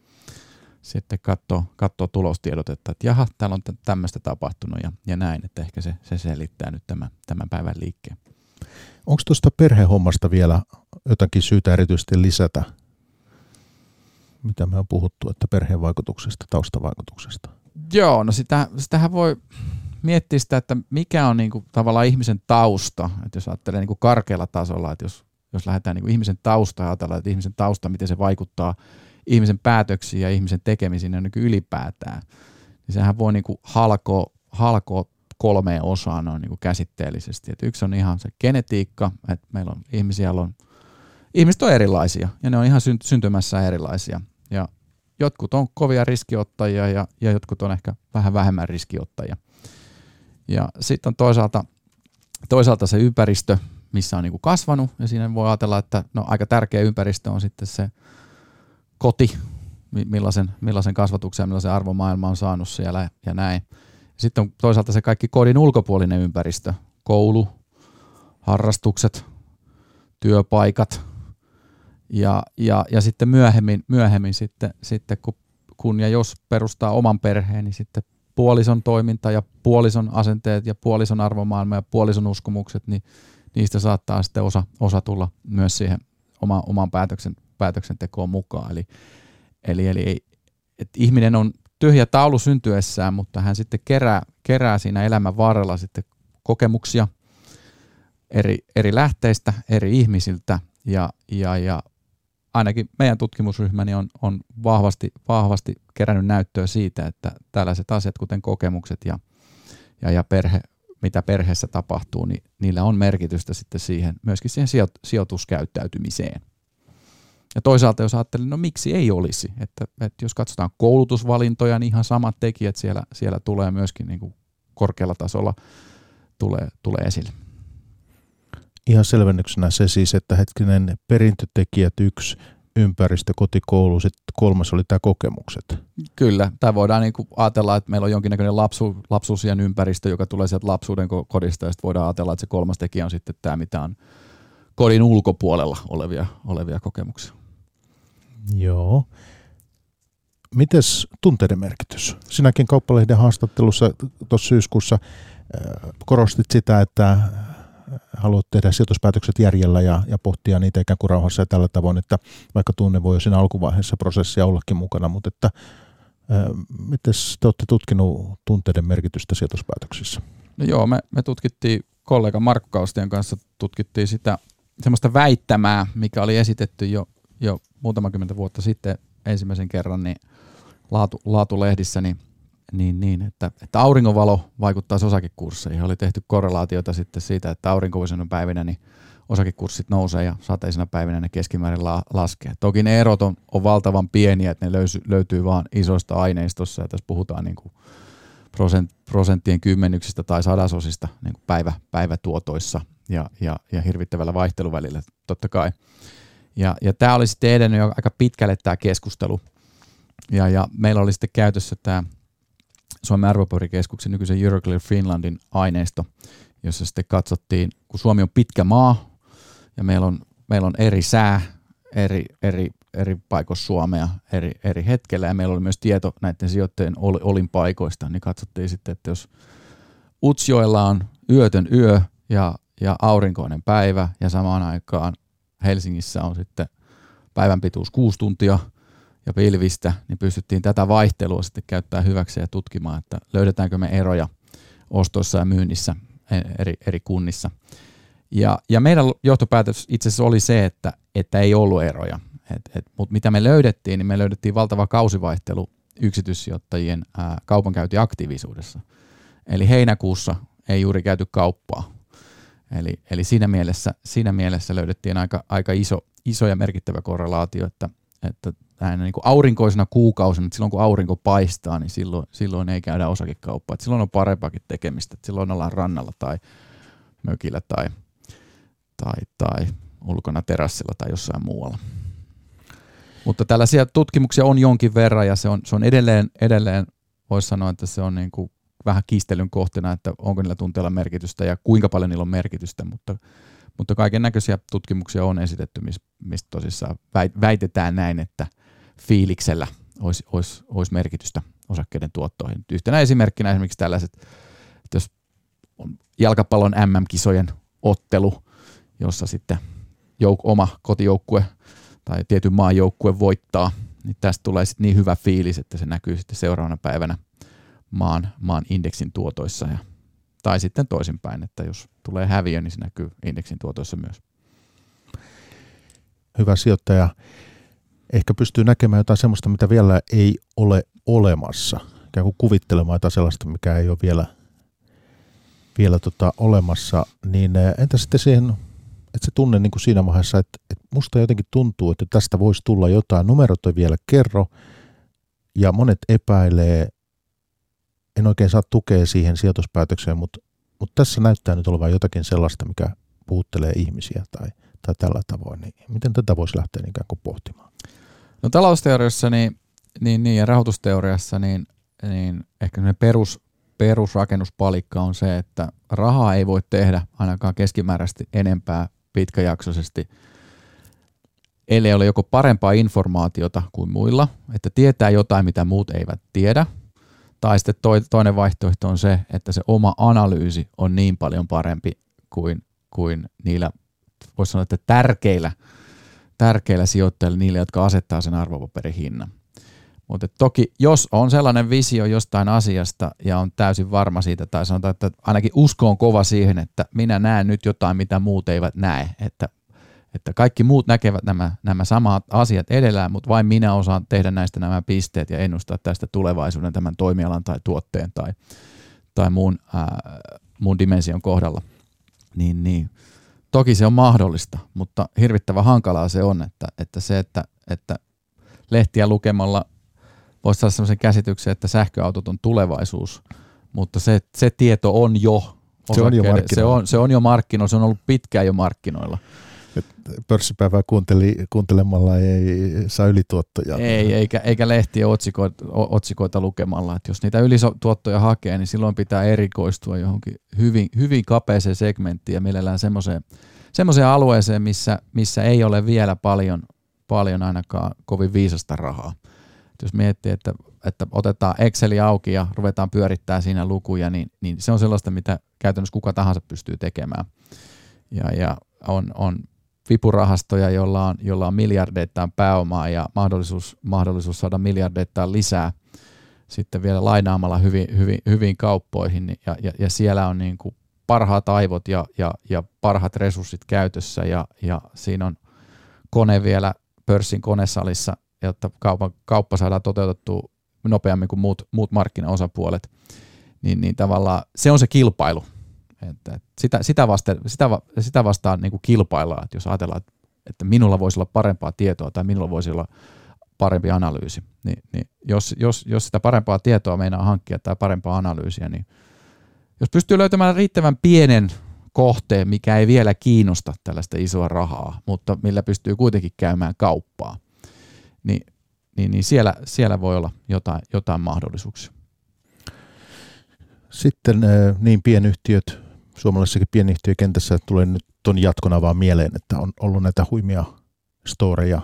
sitten katsoo, katsoo tulostiedot, että, että jaha, täällä on tämmöistä tapahtunut ja, ja näin, että ehkä se, se selittää nyt tämän, tämän päivän liikkeen. Onko tuosta perhehommasta vielä jotakin syytä erityisesti lisätä? Mitä me on puhuttu, että perheen vaikutuksesta, taustavaikutuksesta? Joo, no sitä, sitähän voi miettiä sitä, että mikä on niinku tavallaan ihmisen tausta, että jos ajattelee niinku karkealla tasolla, että jos, jos lähdetään niinku ihmisen tausta ja ajatellaan, että ihmisen tausta, miten se vaikuttaa ihmisen päätöksiin ja ihmisen tekemisiin ja niin ylipäätään, niin sehän voi niinku halkoa, halkoa kolmeen osaan noin niin käsitteellisesti. Et yksi on ihan se genetiikka, että meillä on ihmisiä, on, ihmiset on erilaisia ja ne on ihan syntymässä erilaisia. Ja jotkut on kovia riskiottajia ja, ja jotkut on ehkä vähän vähemmän riskiottajia. Ja sitten on toisaalta, toisaalta se ympäristö, missä on niin kuin kasvanut ja siinä voi ajatella, että no, aika tärkeä ympäristö on sitten se koti, millaisen, millaisen kasvatuksen ja millaisen arvomaailma on saanut siellä ja näin. Sitten on toisaalta se kaikki kodin ulkopuolinen ympäristö, koulu, harrastukset, työpaikat ja, ja, ja sitten myöhemmin, myöhemmin sitten, sitten kun, kun ja jos perustaa oman perheen, niin sitten puolison toiminta ja puolison asenteet ja puolison arvomaailma ja puolison uskomukset, niin niistä saattaa sitten osa, osa tulla myös siihen oma, oman päätöksen, päätöksentekoon mukaan. Eli, eli, eli että ihminen on tyhjä taulu syntyessään, mutta hän sitten kerää, kerää siinä elämän varrella sitten kokemuksia eri, eri lähteistä, eri ihmisiltä ja, ja, ja ainakin meidän tutkimusryhmäni on, on vahvasti, vahvasti kerännyt näyttöä siitä, että tällaiset asiat, kuten kokemukset ja, ja, ja perhe, mitä perheessä tapahtuu, niin niillä on merkitystä sitten siihen, myöskin siihen sijoituskäyttäytymiseen. Ja toisaalta jos ajattelin, no miksi ei olisi, että, että jos katsotaan koulutusvalintoja, niin ihan samat tekijät siellä, siellä tulee myöskin niin kuin korkealla tasolla tulee, tulee esille. Ihan selvennyksenä se siis, että hetkinen perintötekijät yksi, ympäristö, kotikoulu, sitten kolmas oli tämä kokemukset. Kyllä, tämä voidaan niin ajatella, että meillä on jonkinnäköinen lapsu, lapsuusien ympäristö, joka tulee sieltä lapsuuden kodista, ja sitten voidaan ajatella, että se kolmas tekijä on sitten tämä, mitä on kodin ulkopuolella olevia, olevia kokemuksia. Joo. Mites tunteiden merkitys? Sinäkin kauppalehden haastattelussa tuossa syyskuussa äh, korostit sitä, että äh, haluat tehdä sijoituspäätökset järjellä ja, ja pohtia niitä ikään kuin rauhassa ja tällä tavoin, että vaikka tunne voi jo siinä alkuvaiheessa prosessia ollakin mukana, mutta että äh, miten te olette tutkinut tunteiden merkitystä sijoituspäätöksissä? No joo, me, me tutkittiin kollega Markku Kaustien kanssa tutkittiin sitä semmoista väittämää, mikä oli esitetty jo jo muutama kymmentä vuotta sitten ensimmäisen kerran niin laatu, laatulehdissä, niin niin, niin että, että auringonvalo vaikuttaa osakekursseihin. Oli tehty korrelaatiota sitten siitä, että aurinkoisena päivinä niin osakekurssit nousee ja sateisena päivinä ne keskimäärin la- laskee. Toki ne erot on, on valtavan pieniä, että ne löysy, löytyy vain isoista aineistossa ja tässä puhutaan niin kuin prosent, prosenttien kymmenyksistä tai sadasosista niin kuin päivä, päivätuotoissa ja, ja, ja hirvittävällä vaihteluvälillä totta kai. Ja, ja tämä oli sitten edennyt jo aika pitkälle tämä keskustelu. Ja, ja meillä oli sitten käytössä tämä Suomen arvopaperikeskuksen nykyisen Euroclear Finlandin aineisto, jossa sitten katsottiin, kun Suomi on pitkä maa ja meillä on, meillä on eri sää eri, eri, eri paikoissa Suomea eri, eri hetkellä ja meillä oli myös tieto näiden sijoittajien olin paikoista, niin katsottiin sitten, että jos Utsjoella on yötön yö ja, ja aurinkoinen päivä ja samaan aikaan Helsingissä on sitten päivän pituus kuusi tuntia ja pilvistä, niin pystyttiin tätä vaihtelua sitten käyttää hyväksi ja tutkimaan, että löydetäänkö me eroja ostoissa ja myynnissä eri, eri kunnissa. Ja, ja meidän johtopäätös itse asiassa oli se, että, että ei ollut eroja. Et, et, Mutta mitä me löydettiin, niin me löydettiin valtava kausivaihtelu yksityissijoittajien ää, kaupankäyntiaktiivisuudessa. Eli heinäkuussa ei juuri käyty kauppaa. Eli, eli siinä, mielessä, siinä mielessä löydettiin aika, aika iso, iso ja merkittävä korrelaatio, että, että näin niin kuin aurinkoisena kuukausina, että silloin kun aurinko paistaa, niin silloin, silloin ei käydä osakekauppaa. Että silloin on parempaakin tekemistä, että silloin ollaan rannalla tai mökillä tai, tai, tai ulkona terassilla tai jossain muualla. Mutta tällaisia tutkimuksia on jonkin verran ja se on, se on edelleen, edelleen voisi sanoa, että se on niin kuin vähän kiistelyn kohteena, että onko niillä tunteilla merkitystä ja kuinka paljon niillä on merkitystä, mutta, mutta kaiken näköisiä tutkimuksia on esitetty, mistä tosissaan väitetään näin, että fiiliksellä olisi, olisi, olisi merkitystä osakkeiden tuottoihin. Yhtenä esimerkkinä esimerkiksi tällaiset, että jos on jalkapallon MM-kisojen ottelu, jossa sitten jouk- oma kotijoukkue tai tietyn maan joukkue voittaa, niin tästä tulee sitten niin hyvä fiilis, että se näkyy sitten seuraavana päivänä maan, maan indeksin tuotoissa. Ja, tai sitten toisinpäin, että jos tulee häviö, niin se näkyy indeksin tuotoissa myös. Hyvä sijoittaja. Ehkä pystyy näkemään jotain sellaista, mitä vielä ei ole olemassa. Ikään kuin kuvittelemaan jotain sellaista, mikä ei ole vielä, vielä tota olemassa. Niin eh, entä sitten siihen että se tunne niin kuin siinä vaiheessa, että, että musta jotenkin tuntuu, että tästä voisi tulla jotain. Numerot ei vielä kerro ja monet epäilee, en oikein saa tukea siihen sijoituspäätökseen, mutta, mutta tässä näyttää nyt olevan jotakin sellaista, mikä puhuttelee ihmisiä tai, tai tällä tavoin. Niin miten tätä voisi lähteä ikään kuin pohtimaan? No talousteoriassa niin, niin, niin, ja rahoitusteoriassa niin, niin ehkä perus, perusrakennuspalikka on se, että rahaa ei voi tehdä ainakaan keskimääräisesti enempää pitkäjaksoisesti, ellei ole joko parempaa informaatiota kuin muilla, että tietää jotain, mitä muut eivät tiedä, tai sitten toinen vaihtoehto on se, että se oma analyysi on niin paljon parempi kuin, kuin niillä, voisi sanoa, että tärkeillä, tärkeillä sijoittajilla, niille, jotka asettaa sen arvopaperin hinnan. Mutta toki, jos on sellainen visio jostain asiasta ja on täysin varma siitä, tai sanotaan, että ainakin usko on kova siihen, että minä näen nyt jotain, mitä muut eivät näe, että, että kaikki muut näkevät nämä, nämä samat asiat edellään, mutta vain minä osaan tehdä näistä nämä pisteet ja ennustaa tästä tulevaisuuden tämän toimialan tai tuotteen tai, tai muun, ää, muun dimension kohdalla. Niin, niin. Toki se on mahdollista, mutta hirvittävän hankalaa se on, että, että se, että, että lehtiä lukemalla voisi saada sellaisen käsityksen, että sähköautot on tulevaisuus, mutta se, se tieto on jo se on jo se on, se on jo markkinoilla, se on ollut pitkään jo markkinoilla. Pörssipäivää kuunteli, kuuntelemalla ei saa ylituottoja. Ei, eikä, eikä lehtien otsikoita, otsikoita lukemalla. Et jos niitä ylituottoja hakee, niin silloin pitää erikoistua johonkin hyvin, hyvin kapeeseen segmenttiin ja mielellään semmoiseen, semmoiseen alueeseen, missä, missä ei ole vielä paljon, paljon ainakaan kovin viisasta rahaa jos miettii, että, että otetaan Exceli auki ja ruvetaan pyörittää siinä lukuja, niin, niin se on sellaista, mitä käytännössä kuka tahansa pystyy tekemään. Ja, ja on, on vipurahastoja, jolla on, jolla on miljardeittain pääomaa ja mahdollisuus, mahdollisuus saada miljardeittain lisää sitten vielä lainaamalla hyvin, hyvin, hyvin kauppoihin ja, ja, ja siellä on niin kuin parhaat aivot ja, ja, ja parhaat resurssit käytössä ja, ja siinä on kone vielä pörssin konesalissa jotta kauppa, kauppa saadaan toteutettua nopeammin kuin muut, muut markkinaosapuolet, niin, niin tavallaan se on se kilpailu. Että sitä, sitä, vasta, sitä, sitä vastaan niin kuin kilpaillaan, että jos ajatellaan, että, että minulla voisi olla parempaa tietoa tai minulla voisi olla parempi analyysi, niin, niin jos, jos, jos sitä parempaa tietoa meinaa hankkia tai parempaa analyysiä, niin jos pystyy löytämään riittävän pienen kohteen, mikä ei vielä kiinnosta tällaista isoa rahaa, mutta millä pystyy kuitenkin käymään kauppaa, niin, niin, niin siellä, siellä voi olla jotain, jotain mahdollisuuksia. Sitten niin pienyhtiöt, suomalaisessakin pienyhtiökentässä tulee nyt ton jatkona vaan mieleen, että on ollut näitä huimia storeja,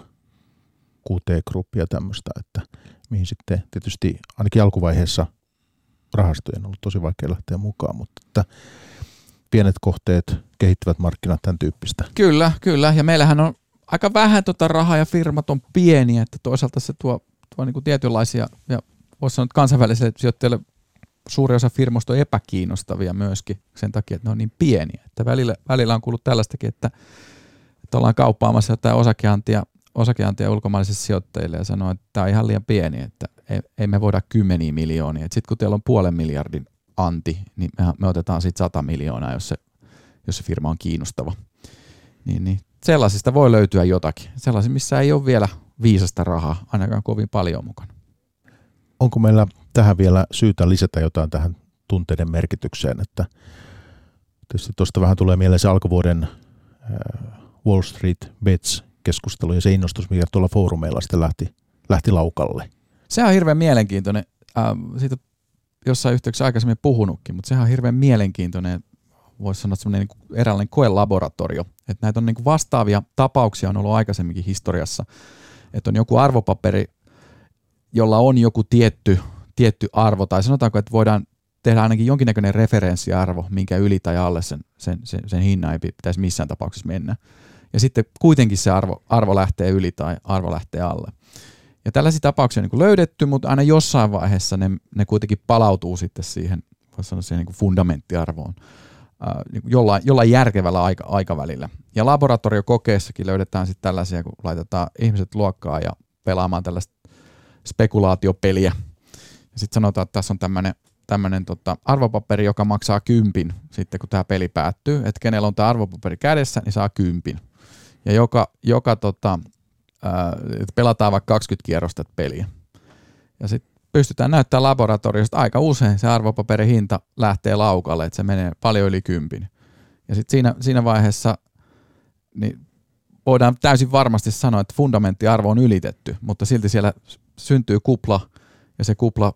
QT-gruppia tämmöistä, että mihin sitten tietysti ainakin alkuvaiheessa rahastojen on ollut tosi vaikea lähteä mukaan, mutta että pienet kohteet, kehittyvät markkinat, tämän tyyppistä. Kyllä, kyllä. Ja meillähän on aika vähän tota rahaa ja firmat on pieniä, että toisaalta se tuo, tuo niin kuin tietynlaisia, ja voisi sanoa, että kansainvälisille sijoittajille suuri osa firmoista on epäkiinnostavia myöskin sen takia, että ne on niin pieniä. Että välillä, välillä on kuullut tällaistakin, että, että ollaan kauppaamassa jotain osakeantia, osakeantia ulkomaalaisille sijoittajille ja sanoo, että tämä on ihan liian pieni, että ei, ei me voida kymmeniä miljoonia. Sitten kun teillä on puolen miljardin anti, niin me, me otetaan sitten 100 miljoonaa, jos se, jos se firma on kiinnostava. Niin, niin sellaisista voi löytyä jotakin. Sellaisista, missä ei ole vielä viisasta rahaa, ainakaan kovin paljon mukana. Onko meillä tähän vielä syytä lisätä jotain tähän tunteiden merkitykseen, että tietysti tuosta vähän tulee mieleen se alkuvuoden äh, Wall Street Bets keskustelu ja se innostus, mikä tuolla foorumeilla sitten lähti, lähti laukalle. Se on hirveän mielenkiintoinen. Äh, siitä jossain yhteyksessä aikaisemmin puhunutkin, mutta sehän on hirveän mielenkiintoinen, voisi sanoa semmoinen niin eräänlainen koelaboratorio. Että näitä on niin vastaavia tapauksia on ollut aikaisemminkin historiassa, että on joku arvopaperi, jolla on joku tietty, tietty arvo, tai sanotaanko, että voidaan tehdä ainakin jonkinnäköinen referenssiarvo, minkä yli tai alle sen, sen, sen, sen hinnan ei pitäisi missään tapauksessa mennä. Ja sitten kuitenkin se arvo, arvo lähtee yli tai arvo lähtee alle. Ja tällaisia tapauksia on niin löydetty, mutta aina jossain vaiheessa ne, ne kuitenkin palautuu sitten siihen, voisi sanoa siihen niin fundamenttiarvoon niin jollain, jollain järkevällä aika, aikavälillä. Ja laboratoriokokeessakin löydetään sitten tällaisia, kun laitetaan ihmiset luokkaa ja pelaamaan tällaista spekulaatiopeliä. Ja sitten sanotaan, että tässä on tämmöinen tämmöinen tota, arvopaperi, joka maksaa kympin sitten, kun tämä peli päättyy. Että kenellä on tämä arvopaperi kädessä, niin saa kympin. Ja joka, joka tota, että pelataan vaikka 20 kierrosta peliä. Ja sitten pystytään näyttämään laboratoriosta aika usein se arvopaperin hinta lähtee laukalle, että se menee paljon yli kympin. Ja sitten siinä, siinä vaiheessa niin voidaan täysin varmasti sanoa, että fundamenttiarvo on ylitetty, mutta silti siellä syntyy kupla ja se kupla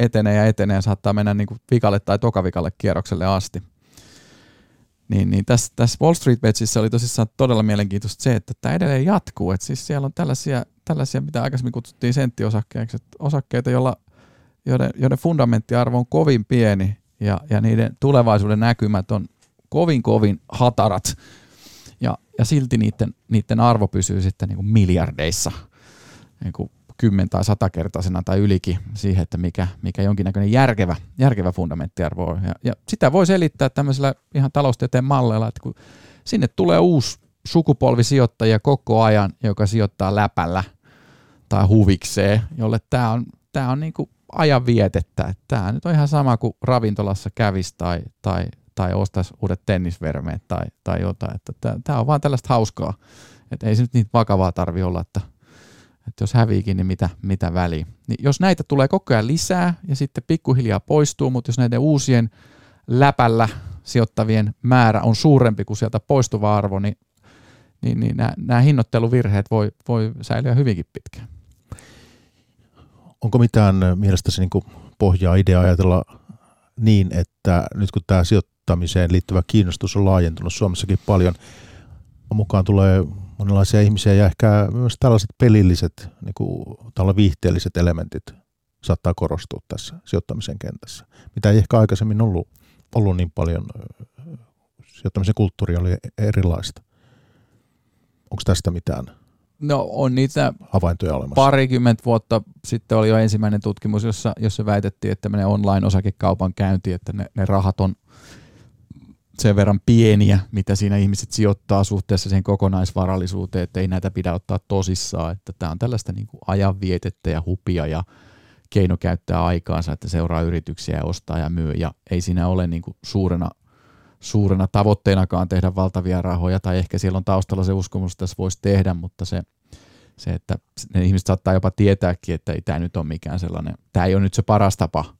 etenee ja etenee ja saattaa mennä niin kuin vikalle tai tokavikalle kierrokselle asti. Niin, niin tässä, tässä Wall Street Betsissä oli tosissaan todella mielenkiintoista se, että tämä edelleen jatkuu. Että siis siellä on tällaisia, tällaisia, mitä aikaisemmin kutsuttiin senttiosakkeeksi, osakkeita, joilla, joiden, joiden fundamenttiarvo on kovin pieni ja, ja niiden tulevaisuuden näkymät on kovin kovin hatarat. Ja, ja silti niiden, niiden arvo pysyy sitten niin kuin miljardeissa. Niin kuin 10 tai 100 kertaisena tai ylikin siihen, että mikä, mikä jonkinnäköinen järkevä, järkevä fundamenttiarvo on. Ja, ja sitä voi selittää tämmöisellä ihan taloustieteen malleilla, että kun sinne tulee uusi sukupolvi sijoittajia koko ajan, joka sijoittaa läpällä tai huvikseen, jolle tämä on, tää on niinku ajan vietettä. Tämä nyt on ihan sama kuin ravintolassa kävisi tai, tai, tai ostaisi uudet tennisvermeet tai, tai jotain. Tämä on vaan tällaista hauskaa. Että ei se nyt niin vakavaa tarvi olla, että että jos häviikin, niin mitä, mitä väliä. Niin jos näitä tulee koko ajan lisää ja sitten pikkuhiljaa poistuu, mutta jos näiden uusien läpällä sijoittavien määrä on suurempi kuin sieltä poistuva arvo, niin, niin, niin nämä, nämä hinnoitteluvirheet voi, voi säilyä hyvinkin pitkään. Onko mitään mielestäsi niin pohjaa idea ajatella niin, että nyt kun tämä sijoittamiseen liittyvä kiinnostus on laajentunut Suomessakin paljon, mukaan tulee monenlaisia ihmisiä ja ehkä myös tällaiset pelilliset, niin kuin, viihteelliset elementit saattaa korostua tässä sijoittamisen kentässä, mitä ei ehkä aikaisemmin ollut, ollut niin paljon. Sijoittamisen kulttuuri oli erilaista. Onko tästä mitään No on niitä havaintoja olemassa. Parikymmentä vuotta sitten oli jo ensimmäinen tutkimus, jossa, jossa väitettiin, että tämmöinen online-osakekaupan käynti, että ne, ne rahat on sen verran pieniä, mitä siinä ihmiset sijoittaa suhteessa siihen kokonaisvarallisuuteen, että ei näitä pidä ottaa tosissaan, että tämä on tällaista niin kuin ajanvietettä ja hupia ja keino käyttää aikaansa, että seuraa yrityksiä ja ostaa ja myy, ja ei siinä ole niin kuin suurena, suurena tavoitteenakaan tehdä valtavia rahoja, tai ehkä siellä on taustalla se uskomus, että tässä voisi tehdä, mutta se, se, että ne ihmiset saattaa jopa tietääkin, että ei tämä nyt ole mikään sellainen, tämä ei ole nyt se paras tapa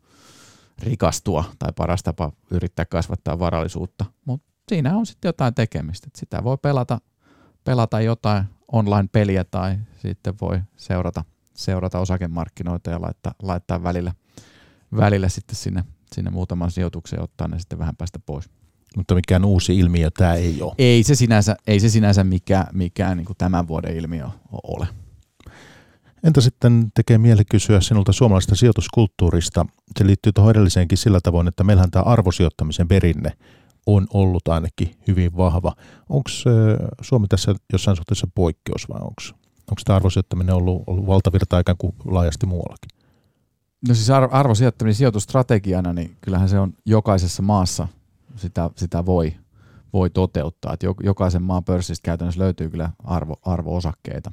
rikastua tai paras tapa yrittää kasvattaa varallisuutta, mutta siinä on sitten jotain tekemistä, että sitä voi pelata, pelata jotain online-peliä tai sitten voi seurata, seurata osakemarkkinoita ja laittaa, laittaa välillä, välillä sitten sinne, sinne muutaman sijoituksen ja ottaa ne sitten vähän päästä pois. Mutta mikään uusi ilmiö tämä ei ole. Ei se sinänsä, ei se sinänsä mikään, mikään niin tämän vuoden ilmiö ole. Entä sitten tekee mieli kysyä sinulta suomalaisesta sijoituskulttuurista? Se liittyy tuohon edelliseenkin sillä tavoin, että meillähän tämä arvosijoittamisen perinne on ollut ainakin hyvin vahva. Onko Suomi tässä jossain suhteessa poikkeus vai onko onko tämä arvosijoittaminen ollut, ollut valtavirta ikään kuin laajasti muuallakin? No siis arvosijoittaminen sijoitustrategiana, niin kyllähän se on jokaisessa maassa sitä, sitä voi, voi toteuttaa. Että jokaisen maan pörssistä käytännössä löytyy kyllä arvo, arvo-osakkeita.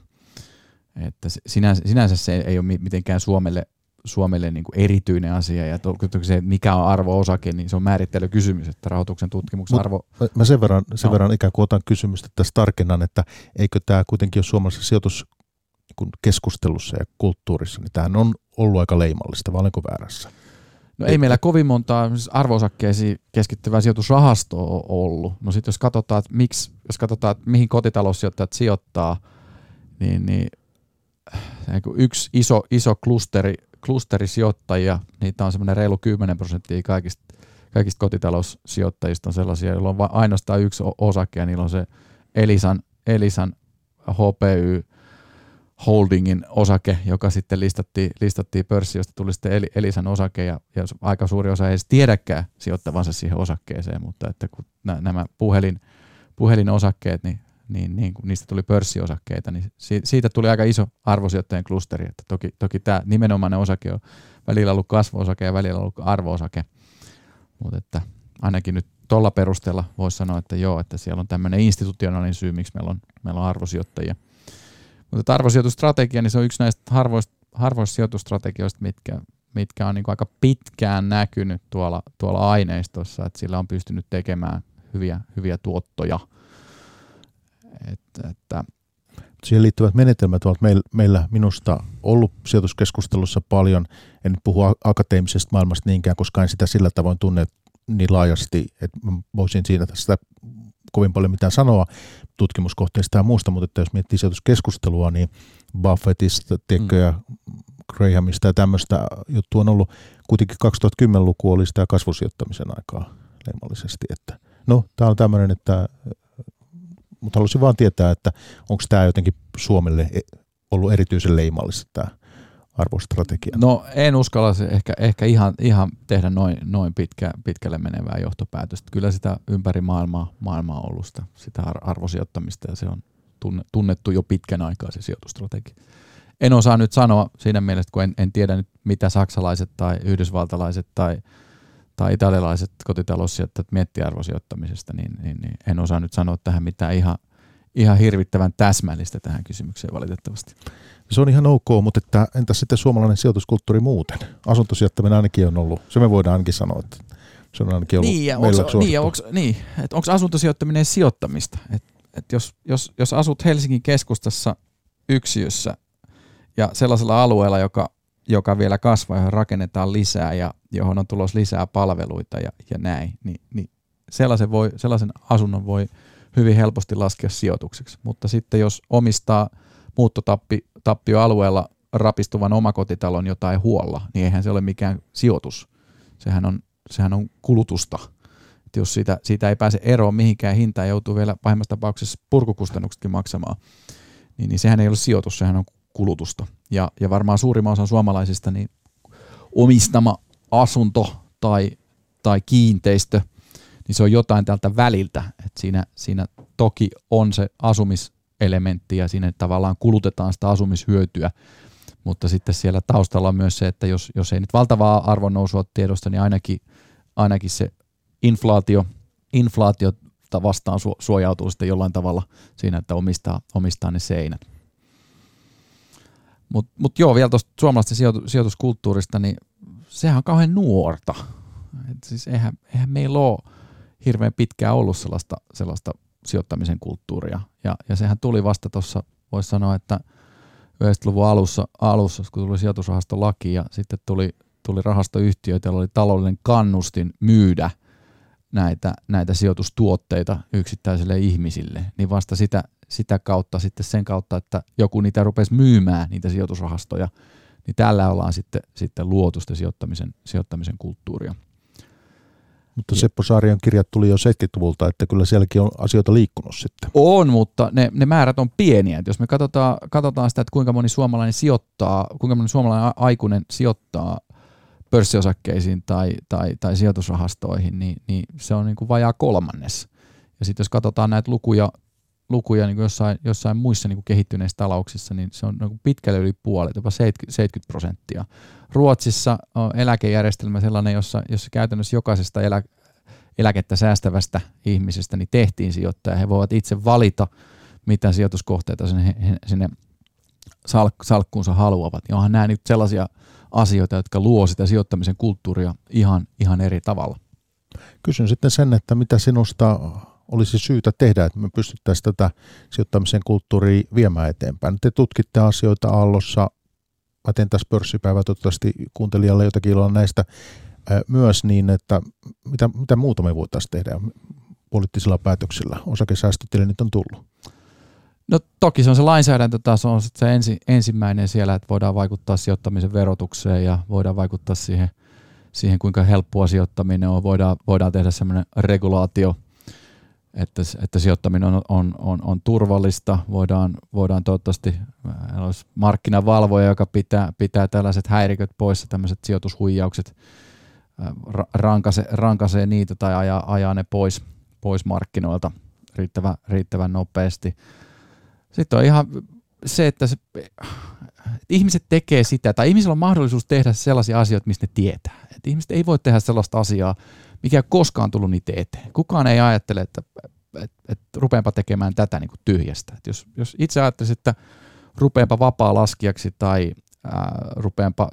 Että sinänsä, sinänsä se ei ole mitenkään Suomelle, Suomelle niin kuin erityinen asia, ja to, se, mikä on arvo-osake, niin se on määrittelykysymys, että rahoituksen tutkimuksen arvo... Mä sen verran, sen no. verran ikään kuin otan kysymystä tässä tarkennan, että eikö tämä kuitenkin ole suomalaisessa sijoitus keskustelussa ja kulttuurissa, niin tämähän on ollut aika leimallista, vai olenko väärässä? No ei meillä kovin montaa siis arvoosakkeisiin keskittyvää sijoitusrahastoa ole ollut. No sitten jos katsotaan, että miksi, jos katsotaan, että mihin kotitaloussijoittajat sijoittaa, niin, niin yksi iso, iso klusteri, klusterisijoittajia, niitä on semmoinen reilu 10 prosenttia kaikista, kaikista kotitaloussijoittajista on sellaisia, joilla on vain ainoastaan yksi osake, ja niillä on se Elisan, Elisan HPY Holdingin osake, joka sitten listattiin, listattiin pörssiin, josta tuli sitten Elisan osake, ja, ja aika suuri osa ei edes tiedäkään sijoittavansa siihen osakkeeseen, mutta että kun nämä puhelin, puhelinosakkeet, niin niin, niin kun niistä tuli pörssiosakkeita, niin siitä tuli aika iso arvosijoittajien klusteri. Että toki, toki tämä nimenomainen osake on välillä ollut kasvuosake ja välillä ollut arvoosake, mutta että ainakin nyt tuolla perusteella voisi sanoa, että joo, että siellä on tämmöinen institutionaalinen syy, miksi meillä on, meillä on arvosijoittajia. Mutta arvosijoitustrategia, niin se on yksi näistä harvoista, harvoista sijoitustrategioista, mitkä, mitkä on niin aika pitkään näkynyt tuolla, tuolla aineistossa, että sillä on pystynyt tekemään hyviä, hyviä tuottoja – että, että Siihen liittyvät menetelmät ovat meillä, meillä minusta ollut sijoituskeskustelussa paljon. En nyt puhu akateemisesta maailmasta niinkään, koska en sitä sillä tavoin tunne niin laajasti, että voisin siinä tästä kovin paljon mitään sanoa tutkimuskohteista ja muusta, mutta että jos miettii sijoituskeskustelua, niin Buffettista, tiedätkö, ja Grahamista ja tämmöistä juttua on ollut. Kuitenkin 2010-luku oli sitä kasvusijoittamisen aikaa leimallisesti, että no, tämä on tämmöinen, että mutta haluaisin vaan tietää, että onko tämä jotenkin Suomelle e- ollut erityisen leimallista tämä arvostrategia? No en uskalla ehkä, ehkä ihan, ihan tehdä noin, noin pitkä, pitkälle menevää johtopäätöstä. Kyllä sitä ympäri maailmaa, maailmaa on ollut sitä, sitä arvosijoittamista ja se on tunnettu jo pitkän aikaa se sijoitustrategia. En osaa nyt sanoa siinä mielessä, kun en, en tiedä nyt mitä saksalaiset tai yhdysvaltalaiset tai tai italialaiset kotitaloussijoittajat miettii arvosijoittamisesta, niin, niin, niin en osaa nyt sanoa tähän mitään ihan, ihan hirvittävän täsmällistä tähän kysymykseen valitettavasti. Se on ihan ok, mutta että, entä sitten suomalainen sijoituskulttuuri muuten? Asuntosijoittaminen ainakin on ollut, se me voidaan ainakin sanoa, että se on ainakin ollut niin, ja meillä onks, niin, onks, niin, että onko asuntosijoittaminen sijoittamista? Et, et jos, jos, jos asut Helsingin keskustassa yksiössä ja sellaisella alueella, joka joka vielä kasvaa, johon rakennetaan lisää ja johon on tulos lisää palveluita ja, ja näin, niin, niin sellaisen, voi, sellaisen asunnon voi hyvin helposti laskea sijoitukseksi. Mutta sitten jos omistaa muuttotappioalueella rapistuvan omakotitalon jotain huolla, niin eihän se ole mikään sijoitus. Sehän on, sehän on kulutusta. Et jos siitä, siitä ei pääse eroon mihinkään hintaan joutuu vielä pahimmassa tapauksessa purkukustannuksetkin maksamaan, niin, niin sehän ei ole sijoitus, sehän on kulutusta. Ja, ja varmaan suurimman osan suomalaisista niin omistama asunto tai, tai kiinteistö, niin se on jotain tältä väliltä. Et siinä, siinä toki on se asumiselementti ja siinä tavallaan kulutetaan sitä asumishyötyä, mutta sitten siellä taustalla on myös se, että jos, jos ei nyt valtavaa arvonnousua tiedosta, niin ainakin, ainakin se inflaatio, inflaatio vastaan suojautuu sitten jollain tavalla siinä, että omistaa, omistaa ne seinät. Mutta mut joo, vielä tuosta suomalaisten sijoitu, sijoituskulttuurista, niin sehän on kauhean nuorta. Et siis eihän, eihän meillä ole hirveän pitkään ollut sellaista, sellaista sijoittamisen kulttuuria. Ja, ja sehän tuli vasta tuossa, voisi sanoa, että 90-luvun alussa, alussa, kun tuli sijoitusrahastolaki ja sitten tuli, tuli rahastoyhtiöitä, joilla oli taloudellinen kannustin myydä näitä, näitä sijoitustuotteita yksittäisille ihmisille, niin vasta sitä, sitä kautta sitten sen kautta, että joku niitä rupesi myymään, niitä sijoitusrahastoja, niin tällä ollaan sitten, sitten luotu sitä sijoittamisen, sijoittamisen kulttuuria. Mutta Seppo Saarion kirjat tuli jo 70-luvulta, että kyllä sielläkin on asioita liikkunut sitten. On, mutta ne, ne määrät on pieniä. Et jos me katsotaan, katsotaan sitä, että kuinka moni suomalainen sijoittaa, kuinka moni suomalainen aikuinen sijoittaa pörssiosakkeisiin tai, tai, tai sijoitusrahastoihin, niin, niin se on niin kuin vajaa kolmannes. Ja sitten jos katsotaan näitä lukuja, lukuja niin jossain, jossain muissa niin kehittyneissä talouksissa, niin se on niin pitkälle yli puolet, jopa 70 prosenttia. Ruotsissa on eläkejärjestelmä sellainen, jossa, jossa käytännössä jokaisesta elä, eläkettä säästävästä ihmisestä niin tehtiin sijoittaja. He voivat itse valita, mitä sijoituskohteita sinne, sinne salk, salkkuunsa haluavat. Ja onhan nämä nyt sellaisia asioita, jotka luo sitä sijoittamisen kulttuuria ihan, ihan eri tavalla. Kysyn sitten sen, että mitä sinusta olisi syytä tehdä, että me pystyttäisiin tätä sijoittamisen kulttuuria viemään eteenpäin. Te tutkitte asioita Aallossa, mä teen tässä pörssipäivä, toivottavasti kuuntelijalle jotakin olla näistä myös niin, että mitä, mitä muuta me voitaisiin tehdä poliittisilla päätöksillä. Osakesäästötili nyt on tullut. No toki se on se lainsäädäntötaso on se ensi, ensimmäinen siellä, että voidaan vaikuttaa sijoittamisen verotukseen ja voidaan vaikuttaa siihen, siihen kuinka helppoa sijoittaminen on. Voidaan, voidaan tehdä semmoinen regulaatio, että, että sijoittaminen on, on, on, on turvallista. Voidaan, voidaan toivottavasti, olisi markkinavalvoja, joka pitää, pitää tällaiset häiriköt poissa, tämmöiset sijoitushuijaukset, rankase, rankasee niitä tai ajaa, ajaa ne pois, pois markkinoilta riittävän, riittävän nopeasti. Sitten on ihan se, että, se, ihmiset tekee sitä, tai ihmisillä on mahdollisuus tehdä sellaisia asioita, mistä ne tietää. Että ihmiset ei voi tehdä sellaista asiaa, mikä ei koskaan tullut niitä eteen. Kukaan ei ajattele, että, että, että rupeanpa tekemään tätä niin kuin tyhjästä. Että jos, jos itse ajattelisit, että rupeanpa vapaa laskijaksi tai ää, rupeanpa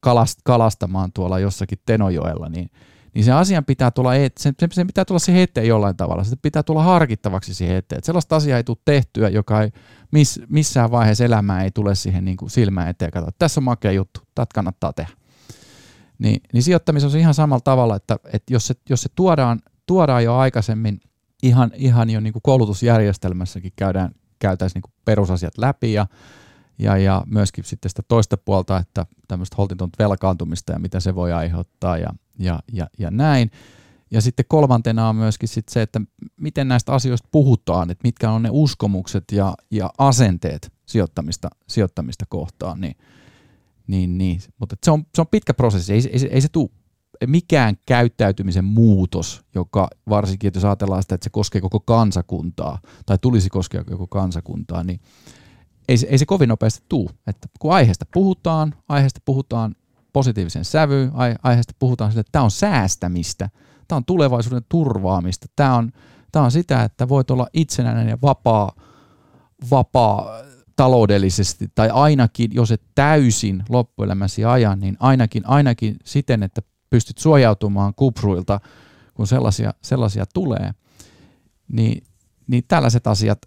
kalast, kalastamaan tuolla jossakin Tenojoella, niin, niin se asian pitää tulla, et, sen, sen pitää tulla siihen eteen jollain tavalla. Se pitää tulla harkittavaksi siihen eteen. Et sellaista asiaa ei tule tehtyä, joka ei miss, missään vaiheessa elämää ei tule siihen niin kuin silmään eteen. Kato, tässä on makea juttu, tätä kannattaa tehdä. Niin, niin sijoittamisessa on ihan samalla tavalla, että, että jos, se, jos se tuodaan, tuodaan jo aikaisemmin ihan, ihan jo niin kuin koulutusjärjestelmässäkin käydään, käytäisiin niin kuin perusasiat läpi ja ja, ja myöskin sitten sitä toista puolta, että tämmöistä holtitonta velkaantumista ja mitä se voi aiheuttaa ja, ja, ja, ja näin. Ja sitten kolmantena on myöskin sitten se, että miten näistä asioista puhutaan, että mitkä on ne uskomukset ja, ja asenteet sijoittamista, sijoittamista kohtaan. Niin, niin, niin. Mutta se on, se on pitkä prosessi, ei, ei, ei se tule mikään käyttäytymisen muutos, joka varsinkin, jos ajatellaan sitä, että se koskee koko kansakuntaa, tai tulisi koskea koko kansakuntaa, niin ei se, ei se kovin nopeasti tuu. Että kun aiheesta puhutaan, aiheesta puhutaan positiivisen sävyyn, aiheesta puhutaan sille, että tämä on säästämistä, tämä on tulevaisuuden turvaamista, tämä on, tämä on sitä, että voit olla itsenäinen ja vapaa, vapaa taloudellisesti, tai ainakin, jos et täysin loppuelämäsi ajan, niin ainakin, ainakin siten, että pystyt suojautumaan kupruilta, kun sellaisia, sellaisia tulee, niin, niin tällaiset asiat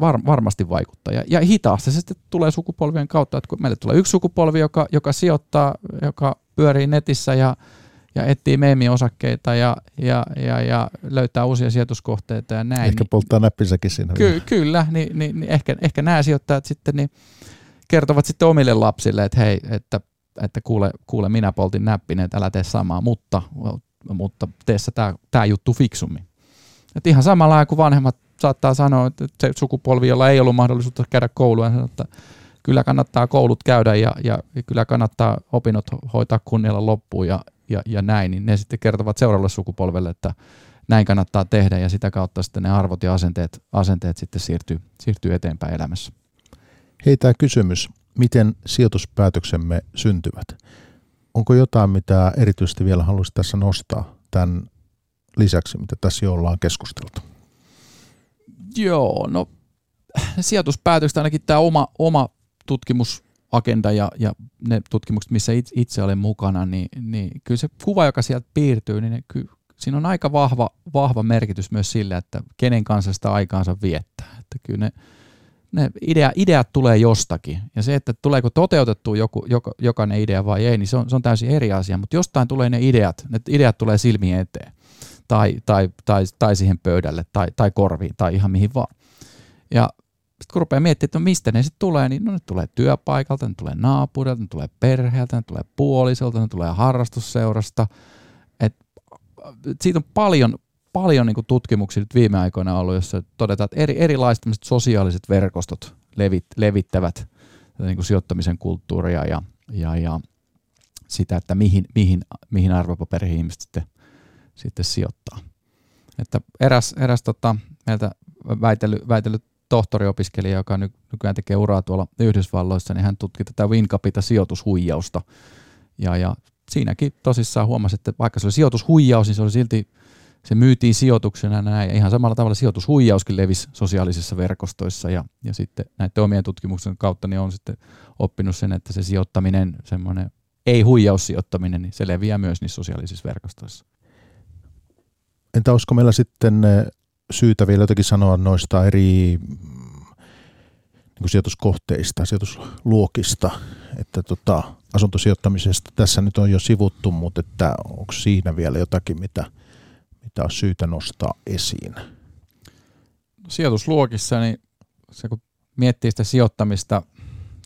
var, varmasti vaikuttaa. Ja, ja hitaasti se sitten tulee sukupolvien kautta, että kun meille tulee yksi sukupolvi, joka, joka sijoittaa, joka pyörii netissä ja, ja etsii meemiosakkeita ja, ja, ja, ja löytää uusia sijoituskohteita ja näin. Ehkä niin, polttaa näppisäkin siinä. Ky, kyllä, niin, niin, niin ehkä, ehkä nämä sijoittajat sitten niin kertovat sitten omille lapsille, että hei, että, että kuule, kuule, minä poltin näppin, että älä tee samaa, mutta, mutta tee tämä, tämä juttu fiksummin. Et ihan samalla kuin vanhemmat saattaa sanoa, että se sukupolvi, jolla ei ollut mahdollisuutta käydä koulua, sanoo, että kyllä kannattaa koulut käydä ja, ja, ja kyllä kannattaa opinnot hoitaa kunnialla loppuun ja, ja, ja näin, niin ne sitten kertovat seuraavalle sukupolvelle, että näin kannattaa tehdä ja sitä kautta sitten ne arvot ja asenteet, asenteet sitten siirtyy, siirtyy eteenpäin elämässä. Hei tämä kysymys, miten sijoituspäätöksemme syntyvät? Onko jotain, mitä erityisesti vielä haluaisit tässä nostaa tämän lisäksi, mitä tässä jo ollaan keskusteltu? Joo, no sijoituspäätökset ainakin tämä oma, oma tutkimusagenda ja, ja ne tutkimukset, missä itse olen mukana, niin, niin kyllä se kuva, joka sieltä piirtyy, niin ne, ky, siinä on aika vahva, vahva merkitys myös sille, että kenen kanssa sitä aikaansa viettää. Että kyllä ne, ne idea, ideat tulee jostakin. Ja se, että tuleeko toteutettu joku, joka, jokainen idea vai ei, niin se on, se on täysin eri asia. Mutta jostain tulee ne ideat, ne ideat tulee silmiin eteen. Tai, tai, tai, tai siihen pöydälle, tai, tai korviin, tai ihan mihin vaan. Ja sitten kun rupeaa miettimään, että no mistä ne sitten tulee, niin no ne tulee työpaikalta, ne tulee naapurilta, ne tulee perheeltä, ne tulee puolisolta, ne tulee harrastusseurasta. Et, siitä on paljon, paljon niin tutkimuksia nyt viime aikoina ollut, jossa todetaan, että eri, erilaiset sosiaaliset verkostot levit, levittävät niin kuin sijoittamisen kulttuuria ja, ja, ja sitä, että mihin, mihin, mihin arvopapereihin ihmiset sitten, sitten sijoittaa. Että eräs, eräs tota, meiltä väitellyt, väitellyt tohtoriopiskelija, joka nykyään tekee uraa tuolla Yhdysvalloissa, niin hän tutki tätä Wincapita sijoitushuijausta. Ja, ja siinäkin tosissaan huomasi, että vaikka se oli sijoitushuijaus, niin se oli silti, se myytiin sijoituksena näin, ja ihan samalla tavalla sijoitushuijauskin levisi sosiaalisissa verkostoissa, ja, ja sitten näiden omien tutkimuksen kautta niin on sitten oppinut sen, että se sijoittaminen, semmoinen ei-huijaussijoittaminen, niin se leviää myös niissä sosiaalisissa verkostoissa. Entä olisiko meillä sitten syytä vielä jotenkin sanoa noista eri niin kuin sijoituskohteista, sijoitusluokista, että tota, asuntosijoittamisesta tässä nyt on jo sivuttu, mutta että onko siinä vielä jotakin, mitä, mitä on syytä nostaa esiin? Sijoitusluokissa, niin se kun miettii sitä sijoittamista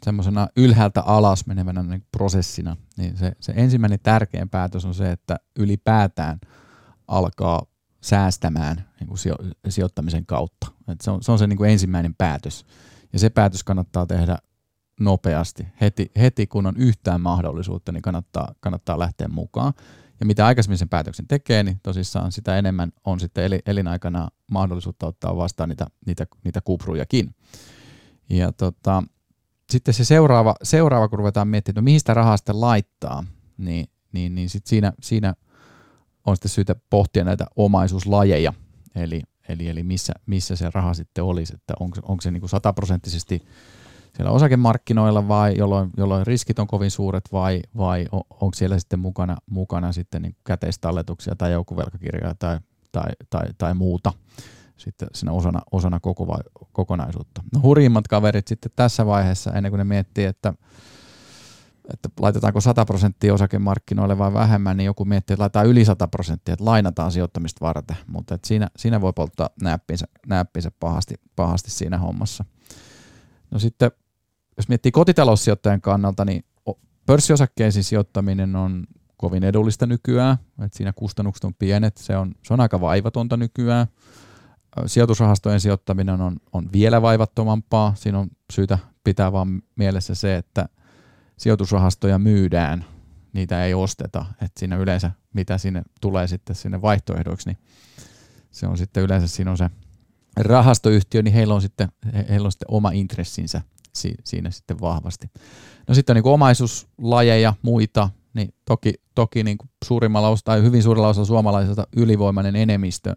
semmoisena ylhäältä alas menevänä niin prosessina, niin se, se ensimmäinen tärkein päätös on se, että ylipäätään alkaa säästämään niin kuin sijo- sijoittamisen kautta. Et se on se, on se niin kuin ensimmäinen päätös. Ja se päätös kannattaa tehdä nopeasti. Heti, heti kun on yhtään mahdollisuutta, niin kannattaa, kannattaa lähteä mukaan. Ja mitä aikaisemmin sen päätöksen tekee, niin tosissaan sitä enemmän on sitten elinaikana mahdollisuutta ottaa vastaan niitä, niitä, niitä kuprujakin. Ja tota, sitten se seuraava, seuraava, kun ruvetaan miettimään, että no mihin sitä rahaa sitten laittaa, niin, niin, niin sit siinä, siinä – on sitten syytä pohtia näitä omaisuuslajeja, eli, eli, eli missä, missä se raha sitten olisi, että onko, onko se niin sataprosenttisesti siellä osakemarkkinoilla vai jolloin, jolloin riskit on kovin suuret vai, vai on, onko siellä sitten mukana, mukana sitten niin käteistalletuksia tai joukkuvelkakirjoja tai, tai, tai, tai muuta sitten siinä osana, osana koko vai, kokonaisuutta. No hurjimmat kaverit sitten tässä vaiheessa, ennen kuin ne miettii, että että laitetaanko 100 prosenttia osakemarkkinoille vai vähemmän, niin joku miettii, että laitetaan yli 100 prosenttia, että lainataan sijoittamista varten, mutta että siinä, siinä voi polttaa näppinsä, näppinsä pahasti, pahasti siinä hommassa. No sitten, jos miettii kotitaloussijoittajan kannalta, niin pörssiosakkeisiin sijoittaminen on kovin edullista nykyään, että siinä kustannukset on pienet, se on, se on aika vaivatonta nykyään. Sijoitusrahastojen sijoittaminen on, on vielä vaivattomampaa, siinä on syytä pitää vaan mielessä se, että sijoitusrahastoja myydään, niitä ei osteta, että siinä yleensä mitä sinne tulee sitten sinne vaihtoehdoiksi, niin se on sitten yleensä siinä on se rahastoyhtiö, niin heillä on sitten, heillä on sitten oma intressinsä siinä sitten vahvasti. No sitten on niin kuin omaisuuslajeja, muita, niin toki, toki niin kuin suurimmalla osa, tai hyvin suurella osalla suomalaisista ylivoimainen enemmistö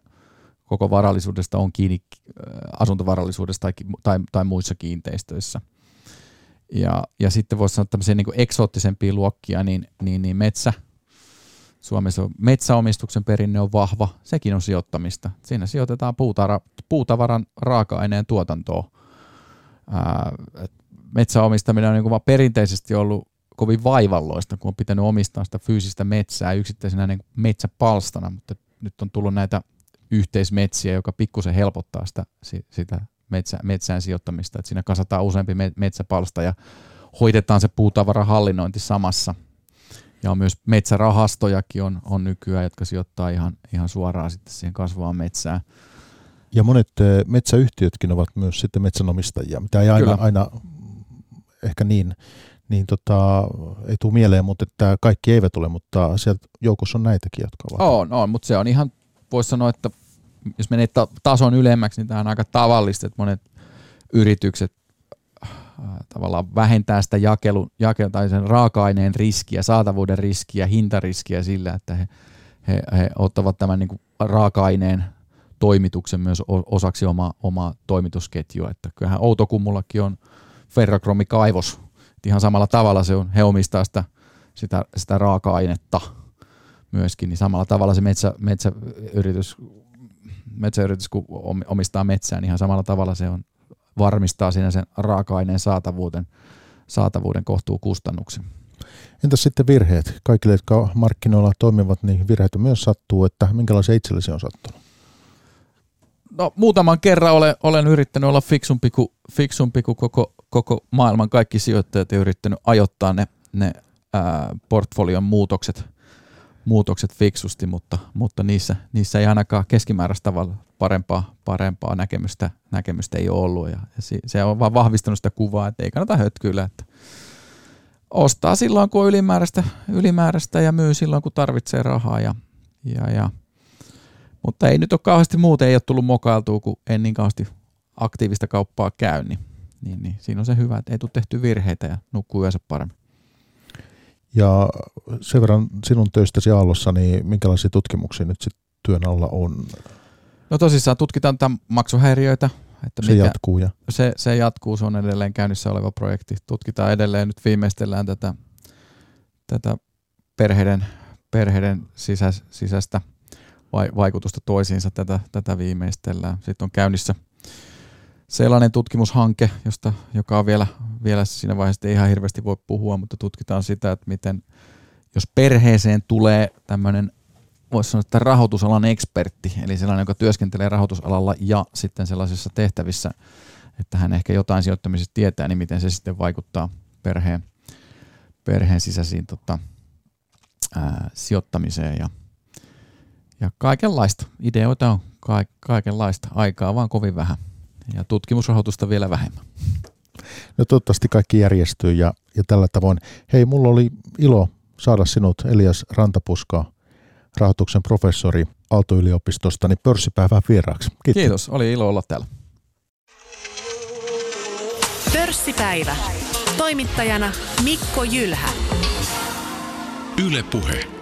koko varallisuudesta on kiinni äh, asuntovarallisuudesta tai, tai, tai muissa kiinteistöissä. Ja, ja sitten voisi sanoa tämmöisiä niin eksoottisempia luokkia, niin, niin, niin metsä, Suomessa metsäomistuksen perinne on vahva, sekin on sijoittamista. Siinä sijoitetaan puutara, puutavaran raaka-aineen tuotantoon. Ää, metsäomistaminen on niin kuin perinteisesti ollut kovin vaivalloista, kun on pitänyt omistaa sitä fyysistä metsää yksittäisenä niin metsäpalstana, mutta nyt on tullut näitä yhteismetsiä, joka pikkusen helpottaa sitä, sitä metsä, metsään sijoittamista, että siinä kasataan useampi metsäpalsta ja hoidetaan se puutavarahallinnointi samassa. Ja on myös metsärahastojakin on, on nykyään, jotka sijoittaa ihan, ihan suoraan sitten siihen kasvavaan metsään. Ja monet eh, metsäyhtiötkin ovat myös sitten metsänomistajia, mitä ei aina, aina ehkä niin, niin tota, ei tule mieleen, mutta että kaikki eivät ole, mutta sieltä joukossa on näitäkin, jotka ovat. On, on mutta se on ihan, voisi sanoa, että jos menee ta- tason ylemmäksi, niin tämä on aika tavallista, että monet yritykset äh, tavallaan vähentää sitä jakelu, jakelu tai sen raaka-aineen riskiä, saatavuuden riskiä, hintariskiä sillä, että he, he, he ottavat tämän niin kuin raaka-aineen toimituksen myös osaksi omaa, omaa toimitusketjua. Että kyllähän Outokummullakin on ferrokromikaivos. Ihan samalla tavalla se on, he omistaa sitä, sitä, sitä raaka-ainetta myöskin, niin samalla tavalla se metsä, metsäyritys, metsäyritys, kun omistaa metsää, niin ihan samalla tavalla se on, varmistaa siinä sen raaka-aineen saatavuuden, saatavuuden kohtuu kustannuksen. Entäs sitten virheet? Kaikille, jotka markkinoilla toimivat, niin virheitä myös sattuu, että minkälaisia itsellesi on sattunut? No muutaman kerran olen, olen yrittänyt olla fiksumpi kuin, fiksumpi kuin koko, koko maailman kaikki sijoittajat ja yrittänyt ajoittaa ne, ne ää, portfolion muutokset, muutokset fiksusti, mutta, mutta niissä, niissä ei ainakaan keskimääräistä tavalla parempaa, parempaa näkemystä, näkemystä ei ollut. Ja, ja se on vaan vahvistanut sitä kuvaa, että ei kannata hötkyillä, että ostaa silloin, kun on ylimääräistä, ylimääräistä ja myy silloin, kun tarvitsee rahaa. Ja, ja, ja. Mutta ei nyt ole kauheasti muuten, ei ole tullut mokailtua, kun en niin kauheasti aktiivista kauppaa käy, niin, niin, niin siinä on se hyvä, että ei tule tehty virheitä ja nukkuu yönsä paremmin. Ja sen verran sinun töistäsi Aallossa, niin minkälaisia tutkimuksia nyt sitten työn alla on? No tosissaan tutkitaan tämän maksuhäiriöitä, että se mikä, jatkuu. Ja. Se, se jatkuu, se on edelleen käynnissä oleva projekti. Tutkitaan edelleen, nyt viimeistellään tätä, tätä perheiden, perheiden sisäs, sisäistä vaikutusta toisiinsa, tätä, tätä viimeistellään. Sitten on käynnissä sellainen tutkimushanke, josta, joka on vielä, vielä siinä vaiheessa ei ihan hirveästi voi puhua, mutta tutkitaan sitä, että miten jos perheeseen tulee tämmöinen voisi sanoa, että rahoitusalan ekspertti, eli sellainen, joka työskentelee rahoitusalalla ja sitten sellaisissa tehtävissä, että hän ehkä jotain sijoittamisesta tietää, niin miten se sitten vaikuttaa perheen, perheen sisäisiin tota, ää, sijoittamiseen ja, ja kaikenlaista. Ideoita on ka- kaikenlaista, aikaa vaan kovin vähän ja tutkimusrahoitusta vielä vähemmän. No toivottavasti kaikki järjestyy ja, ja tällä tavoin. Hei, mulla oli ilo saada sinut Elias Rantapuska rahoituksen professori Aalto-yliopistosta, niin pörssipäivään vieraaksi. Kiitos. Kiitos, oli ilo olla täällä. Pörssipäivä. Toimittajana Mikko Jylhä. Yle Puhe.